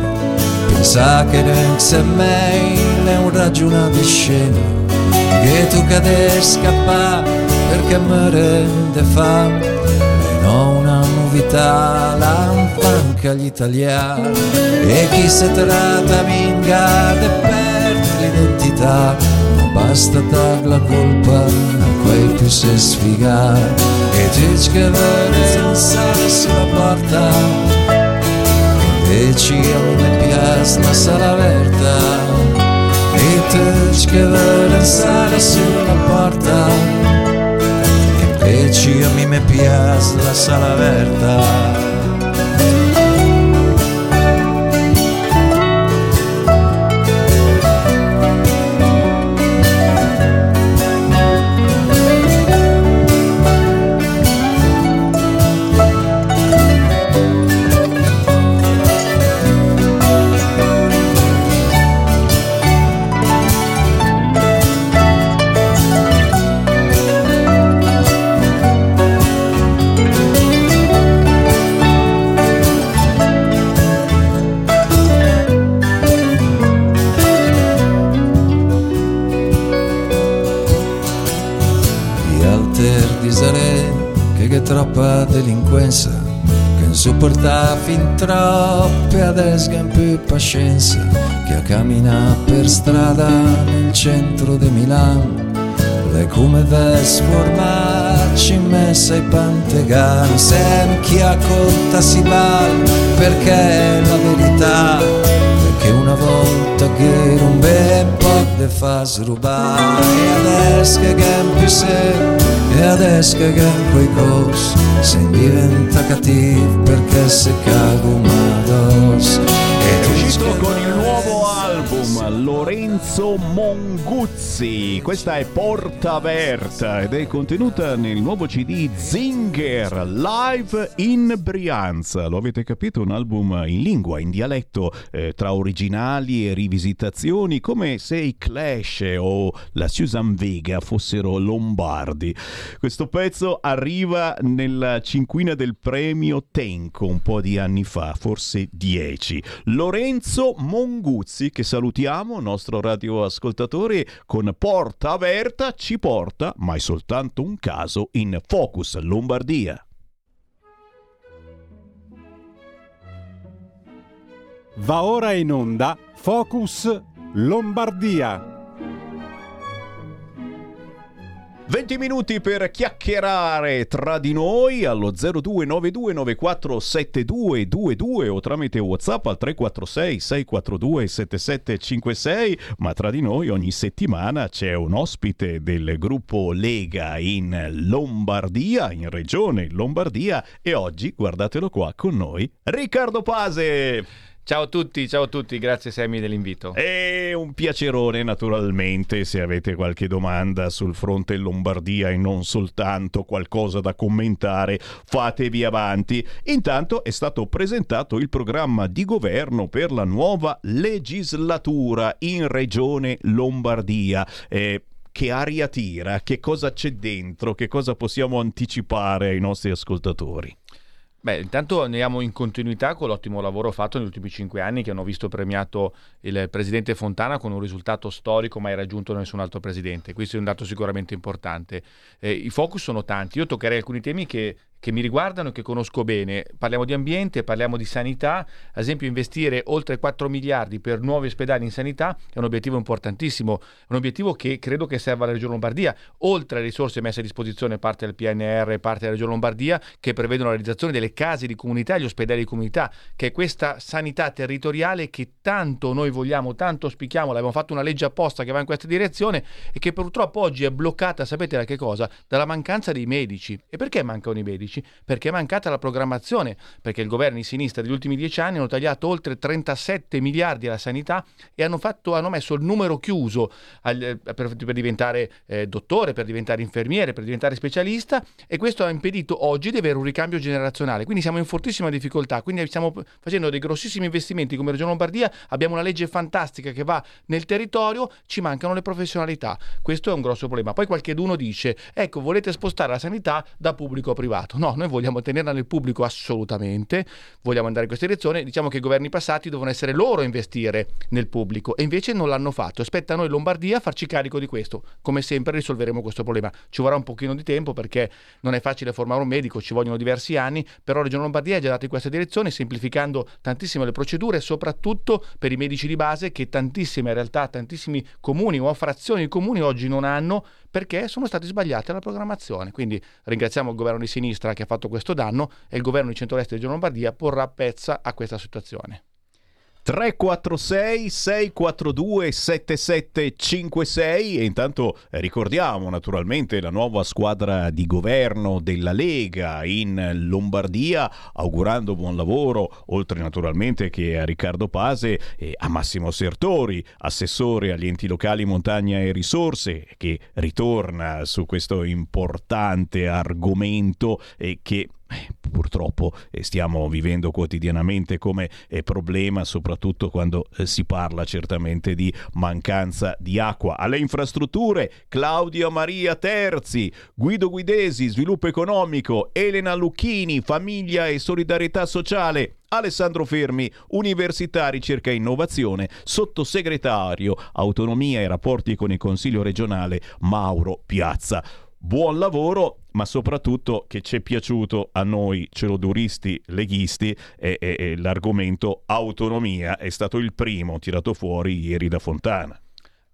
Pensa che non sei mai è un ragionate scena che tu cade scappa perché mi rende fame e non una novità l'anfanca agli italiani. E chi si tratta minga di perdere l'identità. Basta dar la colpa a quei più se sfiga e dici che sale sulla porta. E ci me piace la sala aperta e dici che sale sulla porta e ci a me piace la sala aperta delinquenza che non sopporta fin troppo e adesso che più pazienza che cammina per strada nel centro di Milano le come ves formarci in messa ai pantegani sem chi acconta si val perché è la verità perché una volta che non ben po' de fa srubare. E adesso che campi se e adesso campi quei cos. Se diventa cattivo perché se cago mados È uscito con il nuovo Lorenzo Monguzzi. Questa è Porta Aperta ed è contenuta nel nuovo CD Zinger Live in Brianza. Lo avete capito? Un album in lingua, in dialetto, eh, tra originali e rivisitazioni, come se i Clash o la Susan Vega fossero lombardi. Questo pezzo arriva nella cinquina del premio Tenco un po' di anni fa, forse dieci. Lorenzo Monguzzi, che salutiamo, nostro radioascoltatore, con Porta Aperta ci porta, ma è soltanto un caso, in Focus Lombardia. Va ora in onda Focus Lombardia. 20 minuti per chiacchierare tra di noi allo 0292947222 o tramite WhatsApp al 346 642 7756, ma tra di noi ogni settimana c'è un ospite del gruppo Lega in Lombardia, in regione Lombardia e oggi, guardatelo qua con noi, Riccardo Pase. Ciao a tutti, ciao a tutti, grazie Sammy dell'invito. È un piacerone naturalmente se avete qualche domanda sul fronte Lombardia e non soltanto qualcosa da commentare, fatevi avanti. Intanto è stato presentato il programma di governo per la nuova legislatura in regione Lombardia. Eh, che aria tira, che cosa c'è dentro, che cosa possiamo anticipare ai nostri ascoltatori? Beh, intanto andiamo in continuità con l'ottimo lavoro fatto negli ultimi cinque anni che hanno visto premiato il presidente Fontana con un risultato storico mai raggiunto da nessun altro presidente. Questo è un dato sicuramente importante. Eh, I focus sono tanti. Io toccherei alcuni temi che che mi riguardano e che conosco bene. Parliamo di ambiente, parliamo di sanità, ad esempio investire oltre 4 miliardi per nuovi ospedali in sanità è un obiettivo importantissimo, un obiettivo che credo che serva alla Regione Lombardia, oltre alle risorse messe a disposizione parte del PNR e parte della Regione Lombardia che prevedono la realizzazione delle case di comunità e gli ospedali di comunità, che è questa sanità territoriale che tanto noi vogliamo, tanto spichiamo, l'abbiamo fatto una legge apposta che va in questa direzione e che purtroppo oggi è bloccata, sapete da che cosa? Dalla mancanza dei medici. E perché mancano i medici? Perché è mancata la programmazione, perché il governo di sinistra degli ultimi dieci anni hanno tagliato oltre 37 miliardi alla sanità e hanno, fatto, hanno messo il numero chiuso al, per, per, diventare eh, dottore, per diventare infermiere, per diventare specialista e questo ha impedito oggi di avere un ricambio generazionale. Quindi siamo in fortissima difficoltà, quindi stiamo facendo dei grossissimi investimenti come Regione Lombardia, abbiamo una legge fantastica che va nel territorio, ci mancano le professionalità. Questo è un grosso problema. Poi qualcuno dice, ecco, volete spostare la sanità da pubblico a privato no, noi vogliamo tenerla nel pubblico assolutamente, vogliamo andare in questa direzione, diciamo che i governi passati devono essere loro a investire nel pubblico e invece non l'hanno fatto. Aspetta a noi Lombardia farci carico di questo. Come sempre risolveremo questo problema. Ci vorrà un pochino di tempo perché non è facile formare un medico, ci vogliono diversi anni, però la Regione Lombardia è già andata in questa direzione semplificando tantissimo le procedure, soprattutto per i medici di base che tantissime realtà, tantissimi comuni o frazioni di comuni oggi non hanno perché sono stati sbagliati alla programmazione. Quindi ringraziamo il governo di sinistra che ha fatto questo danno e il governo di centro-est di Regione Lombardia porrà pezza a questa situazione. 346 642 7756 e intanto ricordiamo naturalmente la nuova squadra di governo della Lega in Lombardia augurando buon lavoro oltre naturalmente che a Riccardo Pase e a Massimo Sertori assessore agli enti locali montagna e risorse che ritorna su questo importante argomento e che purtroppo eh, stiamo vivendo quotidianamente come eh, problema, soprattutto quando si parla certamente di mancanza di acqua. Alle infrastrutture, Claudia Maria Terzi, Guido Guidesi, Sviluppo Economico, Elena Lucchini, Famiglia e Solidarietà Sociale. Alessandro Fermi, Università Ricerca e Innovazione, sottosegretario Autonomia e Rapporti con il Consiglio regionale Mauro Piazza buon lavoro, ma soprattutto che ci è piaciuto a noi celoduristi leghisti è, è, è l'argomento autonomia, è stato il primo tirato fuori ieri da Fontana.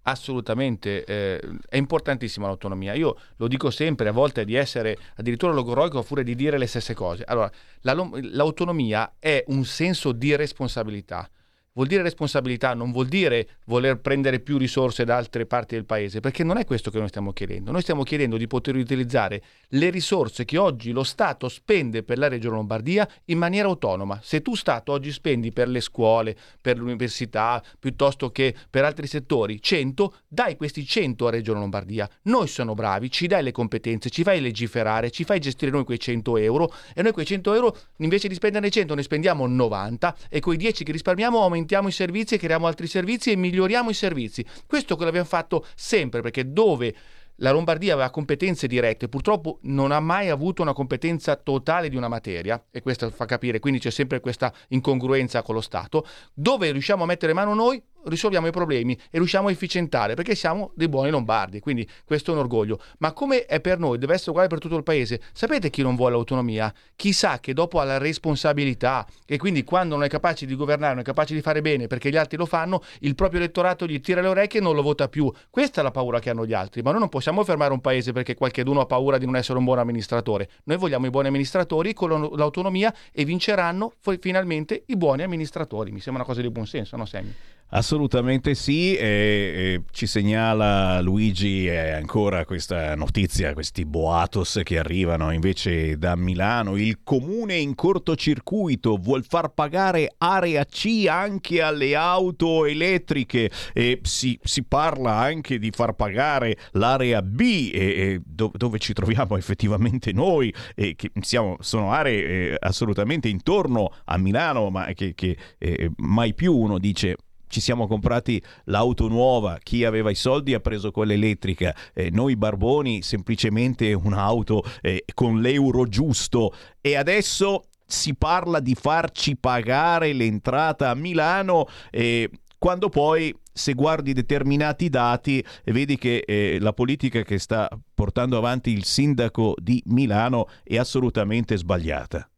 Assolutamente, eh, è importantissima l'autonomia. Io lo dico sempre, a volte di essere addirittura logoroico furia di dire le stesse cose. Allora, la, l'autonomia è un senso di responsabilità vuol dire responsabilità, non vuol dire voler prendere più risorse da altre parti del paese, perché non è questo che noi stiamo chiedendo. Noi stiamo chiedendo di poter utilizzare le risorse che oggi lo Stato spende per la Regione Lombardia in maniera autonoma. Se tu Stato oggi spendi per le scuole, per l'università, piuttosto che per altri settori 100, dai questi 100 a Regione Lombardia. Noi siamo bravi, ci dai le competenze, ci fai legiferare, ci fai gestire noi quei 100 euro e noi quei 100 euro invece di spenderne 100 ne spendiamo 90 e quei 10 che risparmiamo aumentiamo aumentiamo i servizi e creiamo altri servizi e miglioriamo i servizi. Questo che l'abbiamo fatto sempre perché dove la Lombardia aveva competenze dirette, purtroppo non ha mai avuto una competenza totale di una materia, e questo fa capire, quindi c'è sempre questa incongruenza con lo Stato, dove riusciamo a mettere mano noi, risolviamo i problemi e riusciamo a efficientare perché siamo dei buoni lombardi, quindi questo è un orgoglio. Ma come è per noi, deve essere uguale per tutto il paese. Sapete chi non vuole l'autonomia? Chi sa che dopo ha la responsabilità e quindi quando non è capace di governare, non è capace di fare bene perché gli altri lo fanno, il proprio elettorato gli tira le orecchie e non lo vota più. Questa è la paura che hanno gli altri, ma noi non possiamo fermare un paese perché qualcuno ha paura di non essere un buon amministratore. Noi vogliamo i buoni amministratori con l'autonomia e vinceranno finalmente i buoni amministratori. Mi sembra una cosa di buon senso, no Sammy? Assolutamente sì, e, e ci segnala Luigi ancora questa notizia, questi boatos che arrivano invece da Milano. Il comune in cortocircuito vuol far pagare area C anche alle auto elettriche e si, si parla anche di far pagare l'area B e, e do, dove ci troviamo effettivamente noi, e che siamo, sono aree eh, assolutamente intorno a Milano, ma che, che eh, mai più uno dice ci siamo comprati l'auto nuova, chi aveva i soldi ha preso quella elettrica, eh, noi barboni semplicemente un'auto eh, con l'euro giusto e adesso si parla di farci pagare l'entrata a Milano eh, quando poi se guardi determinati dati vedi che eh, la politica che sta portando avanti il sindaco di Milano è assolutamente sbagliata.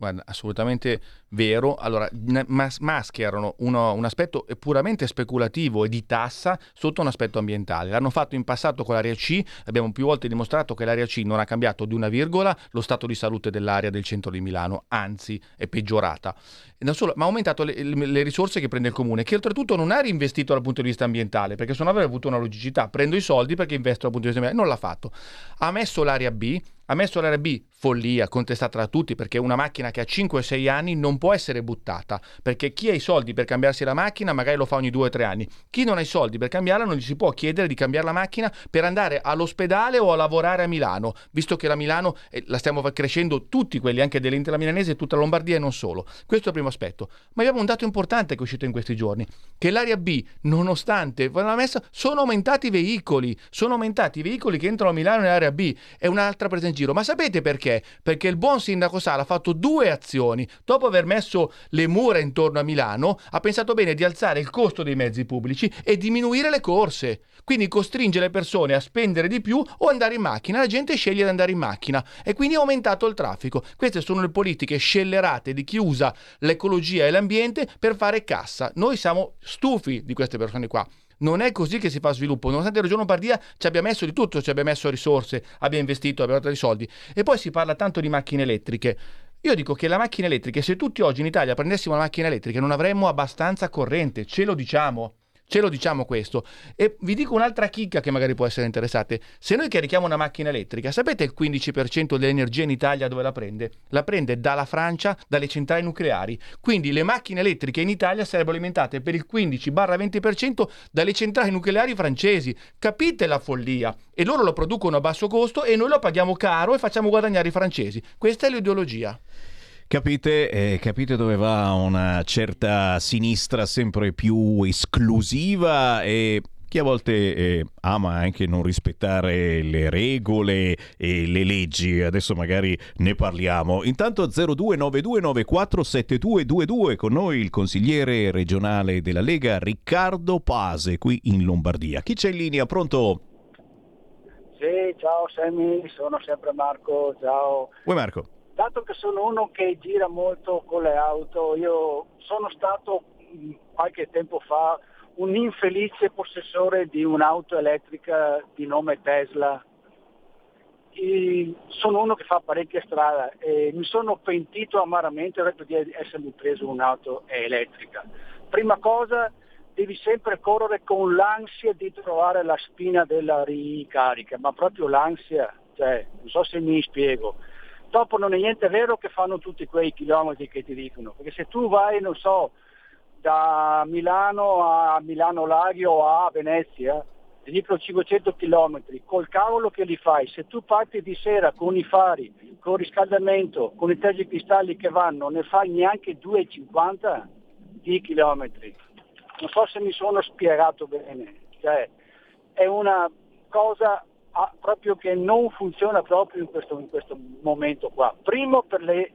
Guarda, assolutamente vero. Allora, mas- mascherano uno, un aspetto puramente speculativo e di tassa sotto un aspetto ambientale. L'hanno fatto in passato con l'area C, abbiamo più volte dimostrato che l'area C non ha cambiato di una virgola lo stato di salute dell'area del centro di Milano, anzi è peggiorata. Solo, ma ha aumentato le, le, risorse che prende il comune, che oltretutto non ha reinvestito dal punto di vista ambientale, perché se no avrebbe avuto una logicità. Prendo i soldi perché investo dal punto di vista ambientale. Non l'ha fatto. Ha messo l'area B, ha messo l'area B, follia, contestata da tutti, perché una macchina che ha 5-6 anni non può essere buttata, perché chi ha i soldi per cambiarsi la macchina magari lo fa ogni 2-3 anni. Chi non ha i soldi per cambiarla non gli si può chiedere di cambiare la macchina per andare all'ospedale o a lavorare a Milano, visto che la Milano eh, la stiamo crescendo tutti quelli, anche dell'Inter Milanese, tutta la Lombardia e non solo. Questo è il primo aspetto. Ma abbiamo un dato importante che è uscito in questi giorni, che l'area B, nonostante la messa, sono aumentati i veicoli, sono aumentati i veicoli che entrano a Milano nell'area B, è un'altra presa in giro. Ma sapete perché? Perché? Perché il buon sindaco Sala ha fatto due azioni. Dopo aver messo le mura intorno a Milano, ha pensato bene di alzare il costo dei mezzi pubblici e diminuire le corse. Quindi costringe le persone a spendere di più o andare in macchina. La gente sceglie di andare in macchina e quindi ha aumentato il traffico. Queste sono le politiche scellerate di chi usa l'ecologia e l'ambiente per fare cassa. Noi siamo stufi di queste persone qua. Non è così che si fa sviluppo, nonostante la Regione Lombardia ci abbia messo di tutto, ci abbia messo risorse, abbia investito, abbia dato dei soldi. E poi si parla tanto di macchine elettriche. Io dico che la macchina elettrica, se tutti oggi in Italia prendessimo una macchina elettrica, non avremmo abbastanza corrente, ce lo diciamo. Ce lo diciamo questo. E vi dico un'altra chicca che magari può essere interessante. Se noi carichiamo una macchina elettrica, sapete il 15% dell'energia in Italia dove la prende? La prende dalla Francia, dalle centrali nucleari. Quindi le macchine elettriche in Italia sarebbero alimentate per il 15-20% dalle centrali nucleari francesi. Capite la follia? E loro lo producono a basso costo e noi lo paghiamo caro e facciamo guadagnare i francesi. Questa è l'ideologia. Capite, eh, capite dove va una certa sinistra sempre più esclusiva e chi a volte eh, ama anche non rispettare le regole e le leggi, adesso magari ne parliamo. Intanto 0292947222 con noi il consigliere regionale della Lega Riccardo Pase qui in Lombardia. Chi c'è in linea? Pronto? Sì, ciao Sammy, sono sempre Marco, ciao. Vuoi Marco? Dato che sono uno che gira molto con le auto, io sono stato qualche tempo fa un infelice possessore di un'auto elettrica di nome Tesla. E sono uno che fa parecchia strada e mi sono pentito amaramente di essermi preso un'auto elettrica. Prima cosa devi sempre correre con l'ansia di trovare la spina della ricarica, ma proprio l'ansia, cioè, non so se mi spiego dopo non è niente vero che fanno tutti quei chilometri che ti dicono, perché se tu vai, non so, da Milano a Milano Laghi o a Venezia, ti dicono 500 km, col cavolo che li fai, se tu parti di sera con i fari, con il riscaldamento, con i tergicristalli che vanno, ne fai neanche 2,50 di chilometri. Non so se mi sono spiegato bene, cioè, è una cosa ah, proprio che non funziona proprio in questo, in questo momento qua. Primo per le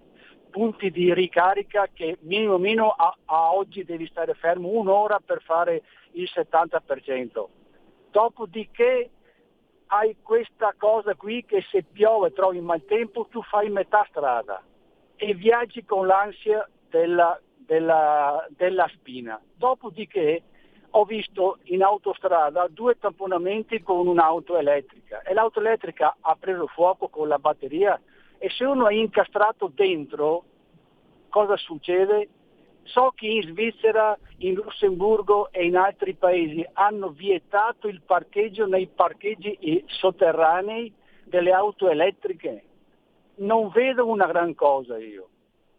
punti di ricarica che minimo minimo a, a, oggi devi stare fermo un'ora per fare il 70%. Dopodiché hai questa cosa qui che se piove trovi maltempo tu fai metà strada e viaggi con l'ansia della, della, della spina. Dopodiché ho visto in autostrada due tamponamenti con un'auto elettrica e l'auto elettrica ha preso fuoco con la batteria e se uno è incastrato dentro cosa succede? So che in Svizzera, in Lussemburgo e in altri paesi hanno vietato il parcheggio nei parcheggi sotterranei delle auto elettriche. Non vedo una gran cosa io.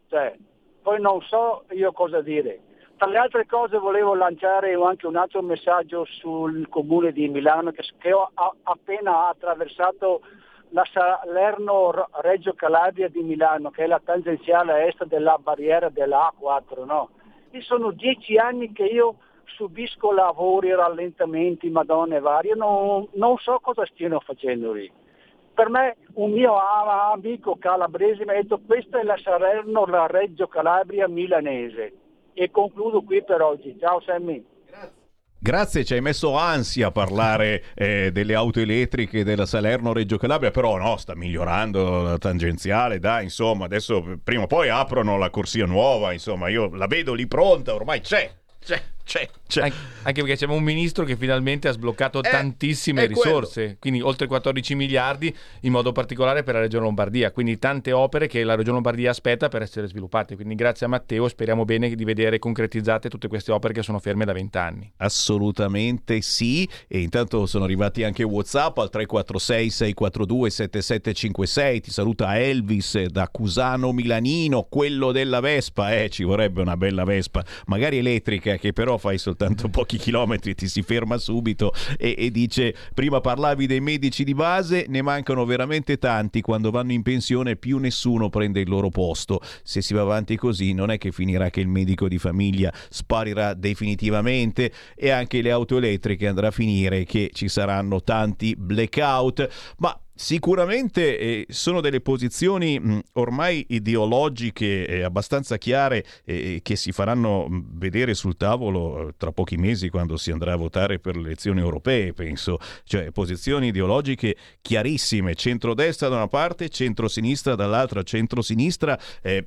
Cioè, poi non so io cosa dire. Tra le altre cose volevo lanciare anche un altro messaggio sul comune di Milano che, che ho appena attraversato la Salerno-Reggio Calabria di Milano, che è la tangenziale est della barriera della A4. No? E sono dieci anni che io subisco lavori, rallentamenti, madonne varie, non, non so cosa stiano facendo lì. Per me un mio amico calabrese mi ha detto questa è la Salerno-Reggio Calabria milanese e concludo qui per oggi. Ciao Sammy. Grazie, ci hai messo ansia a parlare eh, delle auto elettriche della Salerno-Reggio Calabria, però no, sta migliorando la tangenziale, dai, insomma, adesso prima o poi aprono la corsia nuova, insomma, io la vedo lì pronta, ormai c'è, c'è c'è, c'è. Anche, anche perché c'è un ministro che finalmente ha sbloccato eh, tantissime risorse, quello. quindi oltre 14 miliardi, in modo particolare per la Regione Lombardia, quindi tante opere che la Regione Lombardia aspetta per essere sviluppate. Quindi grazie a Matteo speriamo bene di vedere concretizzate tutte queste opere che sono ferme da 20 anni. Assolutamente sì, e intanto sono arrivati anche WhatsApp al 346 642 7756, ti saluta Elvis da Cusano Milanino, quello della Vespa, eh, ci vorrebbe una bella Vespa, magari elettrica che però fai soltanto pochi chilometri, ti si ferma subito e, e dice prima parlavi dei medici di base, ne mancano veramente tanti, quando vanno in pensione più nessuno prende il loro posto. Se si va avanti così non è che finirà che il medico di famiglia sparirà definitivamente e anche le auto elettriche andrà a finire che ci saranno tanti blackout, ma Sicuramente eh, sono delle posizioni mh, ormai ideologiche eh, abbastanza chiare eh, che si faranno mh, vedere sul tavolo eh, tra pochi mesi quando si andrà a votare per le elezioni europee, penso. Cioè posizioni ideologiche chiarissime, centrodestra da una parte, centrosinistra dall'altra, centrosinistra eh,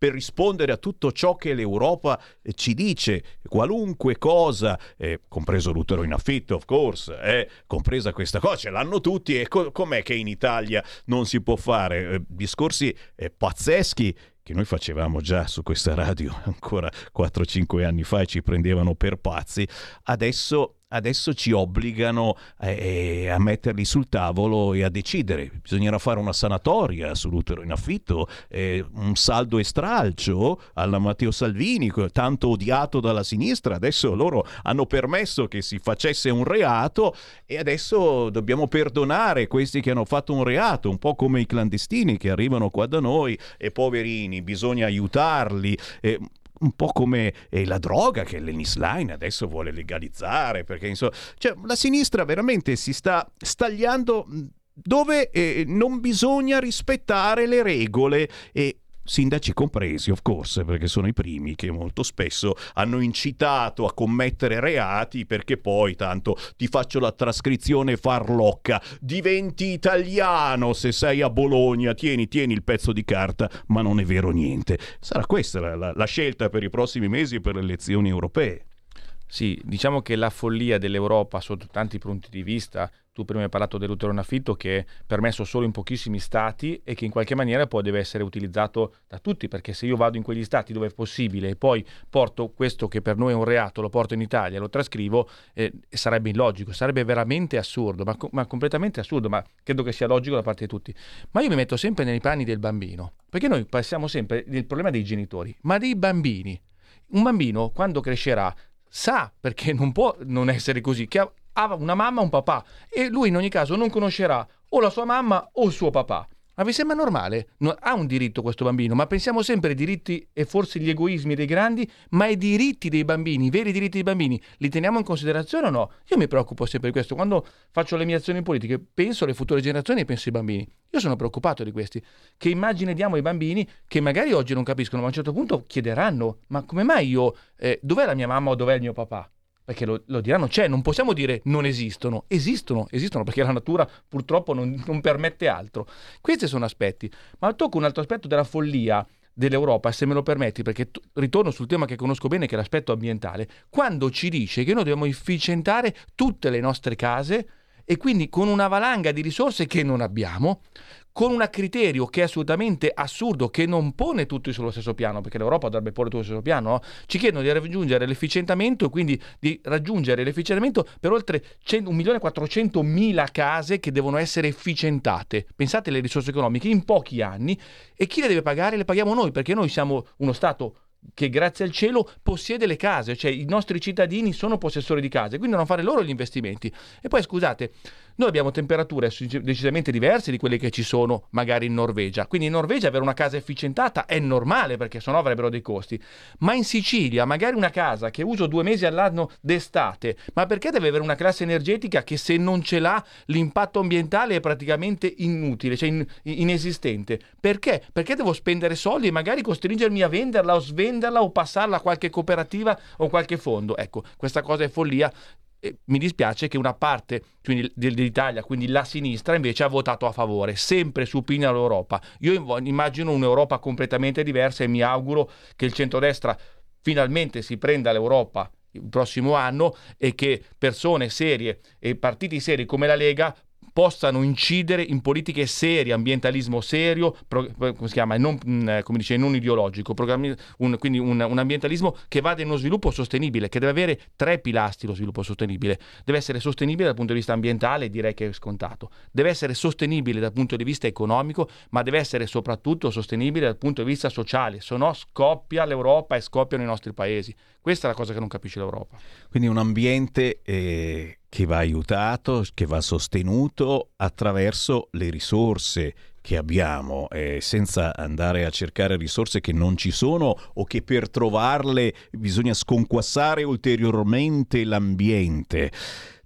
per rispondere a tutto ciò che l'Europa eh, ci dice, qualunque cosa, eh, compreso l'utero in affitto, of course, eh, compresa questa cosa, ce l'hanno tutti e co- com'è che in Italia non si può fare? Eh, discorsi eh, pazzeschi che noi facevamo già su questa radio ancora 4-5 anni fa e ci prendevano per pazzi, adesso adesso ci obbligano eh, a metterli sul tavolo e a decidere. Bisognerà fare una sanatoria sull'utero in affitto, eh, un saldo e stralcio alla Matteo Salvini, tanto odiato dalla sinistra. Adesso loro hanno permesso che si facesse un reato e adesso dobbiamo perdonare questi che hanno fatto un reato, un po' come i clandestini che arrivano qua da noi e poverini, bisogna aiutarli. Eh, un po' come eh, la droga che Lennis Line adesso vuole legalizzare, perché insomma, cioè, la sinistra veramente si sta stagliando dove eh, non bisogna rispettare le regole e sindaci compresi, of course, perché sono i primi che molto spesso hanno incitato a commettere reati perché poi tanto ti faccio la trascrizione farlocca, diventi italiano se sei a Bologna, tieni, tieni il pezzo di carta, ma non è vero niente. Sarà questa la, la, la scelta per i prossimi mesi per le elezioni europee. Sì, diciamo che la follia dell'Europa sotto tanti punti di vista tu prima hai parlato dell'utero in affitto che è permesso solo in pochissimi stati e che in qualche maniera poi deve essere utilizzato da tutti, perché se io vado in quegli stati dove è possibile e poi porto questo che per noi è un reato, lo porto in Italia, lo trascrivo, eh, sarebbe illogico, sarebbe veramente assurdo, ma, ma, completamente assurdo, ma credo che sia logico da parte di tutti. Ma io mi metto sempre nei panni del bambino, perché noi passiamo sempre il problema dei genitori, ma dei bambini. Un bambino quando crescerà sa, perché non può non essere così, che ha una mamma e un papà e lui in ogni caso non conoscerà o la sua mamma o il suo papà. Ma vi sembra normale? No, ha un diritto questo bambino, ma pensiamo sempre ai diritti e forse gli egoismi dei grandi, ma i diritti dei bambini, i veri diritti dei bambini, li teniamo in considerazione o no? Io mi preoccupo sempre di questo. Quando faccio le mie azioni politiche, penso alle future generazioni e penso ai bambini. Io sono preoccupato di questi. Che immagine diamo ai bambini che magari oggi non capiscono, ma a un certo punto chiederanno, ma come mai io, eh, dov'è la mia mamma o dov'è il mio papà? Perché lo, lo, diranno, c'è, non possiamo dire non esistono, esistono, esistono perché la natura purtroppo non, non permette altro. Questi sono aspetti, ma tocco un altro aspetto della follia dell'Europa, se me lo permetti, perché t- ritorno sul tema che conosco bene, che è l'aspetto ambientale, quando ci dice che noi dobbiamo efficientare tutte le nostre case e quindi con una valanga di risorse che non abbiamo, con un criterio che è assolutamente assurdo, che non pone tutti sullo stesso piano, perché l'Europa dovrebbe porre tutto sullo stesso piano, no? ci chiedono di raggiungere l'efficientamento e quindi di raggiungere l'efficientamento per oltre 1.400.000 case che devono essere efficientate. Pensate alle risorse economiche in pochi anni e chi le deve pagare? Le paghiamo noi, perché noi siamo uno Stato che grazie al cielo possiede le case, cioè i nostri cittadini sono possessori di case, quindi devono fare loro gli investimenti. E poi scusate, noi abbiamo temperature decisamente diverse di quelle che ci sono magari in Norvegia. Quindi in Norvegia avere una casa efficientata è normale perché sennò avrebbero dei costi. Ma in Sicilia magari una casa che uso due mesi all'anno d'estate, ma perché deve avere una classe energetica che se non ce l'ha l'impatto ambientale è praticamente inutile, cioè in, inesistente? Perché? Perché devo spendere soldi e magari costringermi a venderla o svenderla o passarla a qualche cooperativa o qualche fondo? Ecco, questa cosa è follia mi dispiace che una parte quindi, dell'Italia, quindi la sinistra, invece ha votato a favore, sempre su supina all'Europa. Io immagino un'Europa completamente diversa e mi auguro che il centrodestra finalmente si prenda l'Europa il prossimo anno e che persone serie e partiti seri come la Lega possano incidere in politiche serie, ambientalismo serio, pro, come si chiama, non, mm, come dice, non ideologico, un, quindi un, un, ambientalismo che vada in uno sviluppo sostenibile, che deve avere tre pilastri lo sviluppo sostenibile. Deve essere sostenibile dal punto di vista ambientale, direi che è scontato. Deve essere sostenibile dal punto di vista economico, ma deve essere soprattutto sostenibile dal punto di vista sociale, se no scoppia l'Europa e scoppiano i nostri paesi. Questa è la cosa che non capisce l'Europa. Quindi un ambiente eh, che va aiutato, che va sostenuto attraverso le risorse che abbiamo, eh, senza andare a cercare risorse che non ci sono o che per trovarle bisogna sconquassare ulteriormente l'ambiente.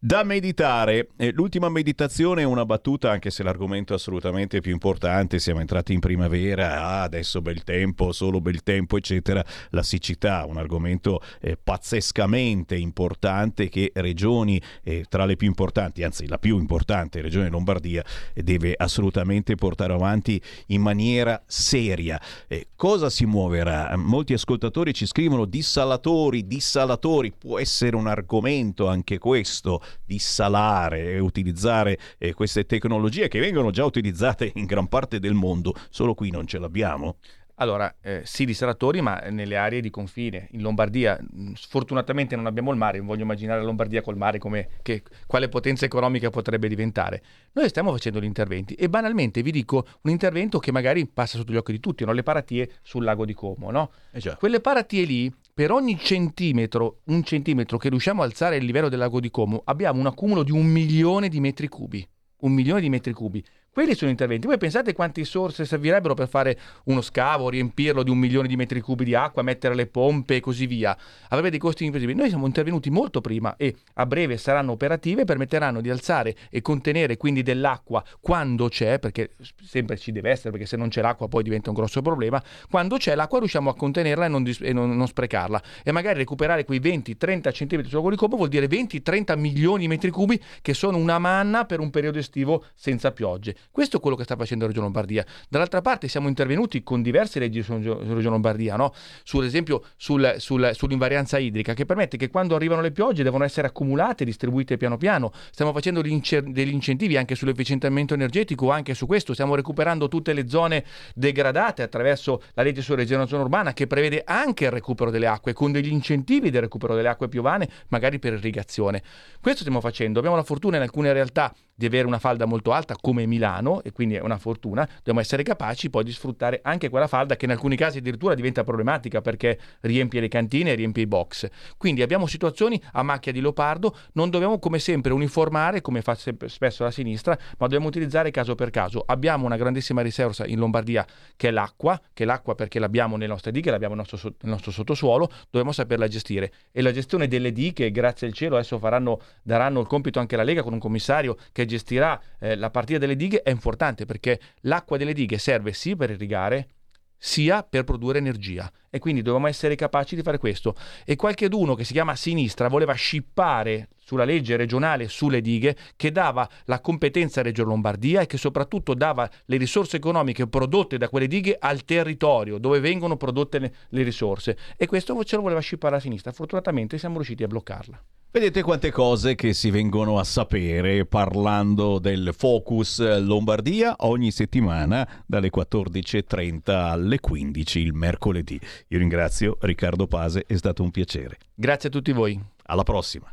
Da meditare, Eh, l'ultima meditazione è una battuta, anche se l'argomento è assolutamente più importante. Siamo entrati in primavera, ah, adesso bel tempo, solo bel tempo, eccetera. La siccità, un argomento eh, pazzescamente importante che regioni, eh, tra le più importanti, anzi la più importante, Regione Lombardia, eh, deve assolutamente portare avanti in maniera seria. Eh, cosa si muoverà? Molti ascoltatori ci scrivono dissalatori, dissalatori, può essere un argomento anche questo dissalare e utilizzare eh, queste tecnologie che vengono già utilizzate in gran parte del mondo, solo qui non ce l'abbiamo. Allora, eh, sì, dissalatori, ma nelle aree di confine. In Lombardia, mh, sfortunatamente non abbiamo il mare, non voglio immaginare la Lombardia col mare come che, quale potenza economica potrebbe diventare. Noi stiamo facendo gli interventi e banalmente vi dico un intervento che magari passa sotto gli occhi di tutti, no? le paratie sul lago di Como. No? Quelle paratie lì, per ogni centimetro, un centimetro che riusciamo a alzare il livello del lago di Como, abbiamo un accumulo di un milione di metri cubi. Un milione di metri cubi. Quelli sono interventi. Voi pensate quante risorse servirebbero per fare uno scavo, riempirlo di un milione di metri cubi di acqua, mettere le pompe e così via? Avrebbe dei costi invisibili. Noi siamo intervenuti molto prima e a breve saranno operative e permetteranno di alzare e contenere quindi dell'acqua quando c'è, perché sempre ci deve essere, perché se non c'è l'acqua poi diventa un grosso problema. Quando c'è l'acqua riusciamo a contenerla e non, dis- e non- non sprecarla. E magari recuperare quei 20-30 cm lago di Como vuol dire 20-30 milioni di metri cubi che sono una manna per un periodo estivo senza piogge. Questo è quello che sta facendo Regione Lombardia. Dall'altra parte siamo intervenuti con diverse leggi su su Regione Lombardia, no? Sul esempio sul- sul- sull'invarianza idrica, che permette che quando arrivano le piogge devono essere accumulate e distribuite piano piano. Stiamo facendo degli incentivi anche sull'efficientamento energetico, anche su questo. Stiamo recuperando tutte le zone degradate attraverso la legge sulla rigenerazione urbana che prevede anche il recupero delle acque con degli incentivi del recupero delle acque piovane, magari per irrigazione. Questo stiamo facendo. Abbiamo la fortuna in alcune realtà di avere una falda molto alta come Milano e quindi è una fortuna, dobbiamo essere capaci poi di sfruttare anche quella falda che in alcuni casi addirittura diventa problematica perché riempie le cantine e riempie i box. Quindi abbiamo situazioni a macchia di leopardo, non dobbiamo come sempre uniformare come fa spesso la sinistra, ma dobbiamo utilizzare caso per caso. Abbiamo una grandissima risorsa in Lombardia che è l'acqua, che è l'acqua perché l'abbiamo nelle nostre dighe, l'abbiamo nel nostro, nel nostro sottosuolo, dobbiamo saperla gestire. E la gestione delle dighe, grazie al cielo, adesso faranno, daranno il compito anche alla Lega con un commissario che gestirà eh, la partita delle dighe, è importante perché l'acqua delle dighe serve sì per irrigare, sia per produrre energia e quindi dobbiamo essere capaci di fare questo. E qualcheduno che si chiama sinistra voleva scippare sulla legge regionale sulle dighe che dava la competenza a Reggio Lombardia e che soprattutto dava le risorse economiche prodotte da quelle dighe al territorio dove vengono prodotte le, le risorse e questo ce lo voleva scippare la sinistra. Fortunatamente siamo riusciti a bloccarla. Vedete quante cose che si vengono a sapere parlando del Focus Lombardia ogni settimana dalle 14.30 alle 15 il mercoledì. Io ringrazio Riccardo Pase, è stato un piacere. Grazie a tutti voi. Alla prossima.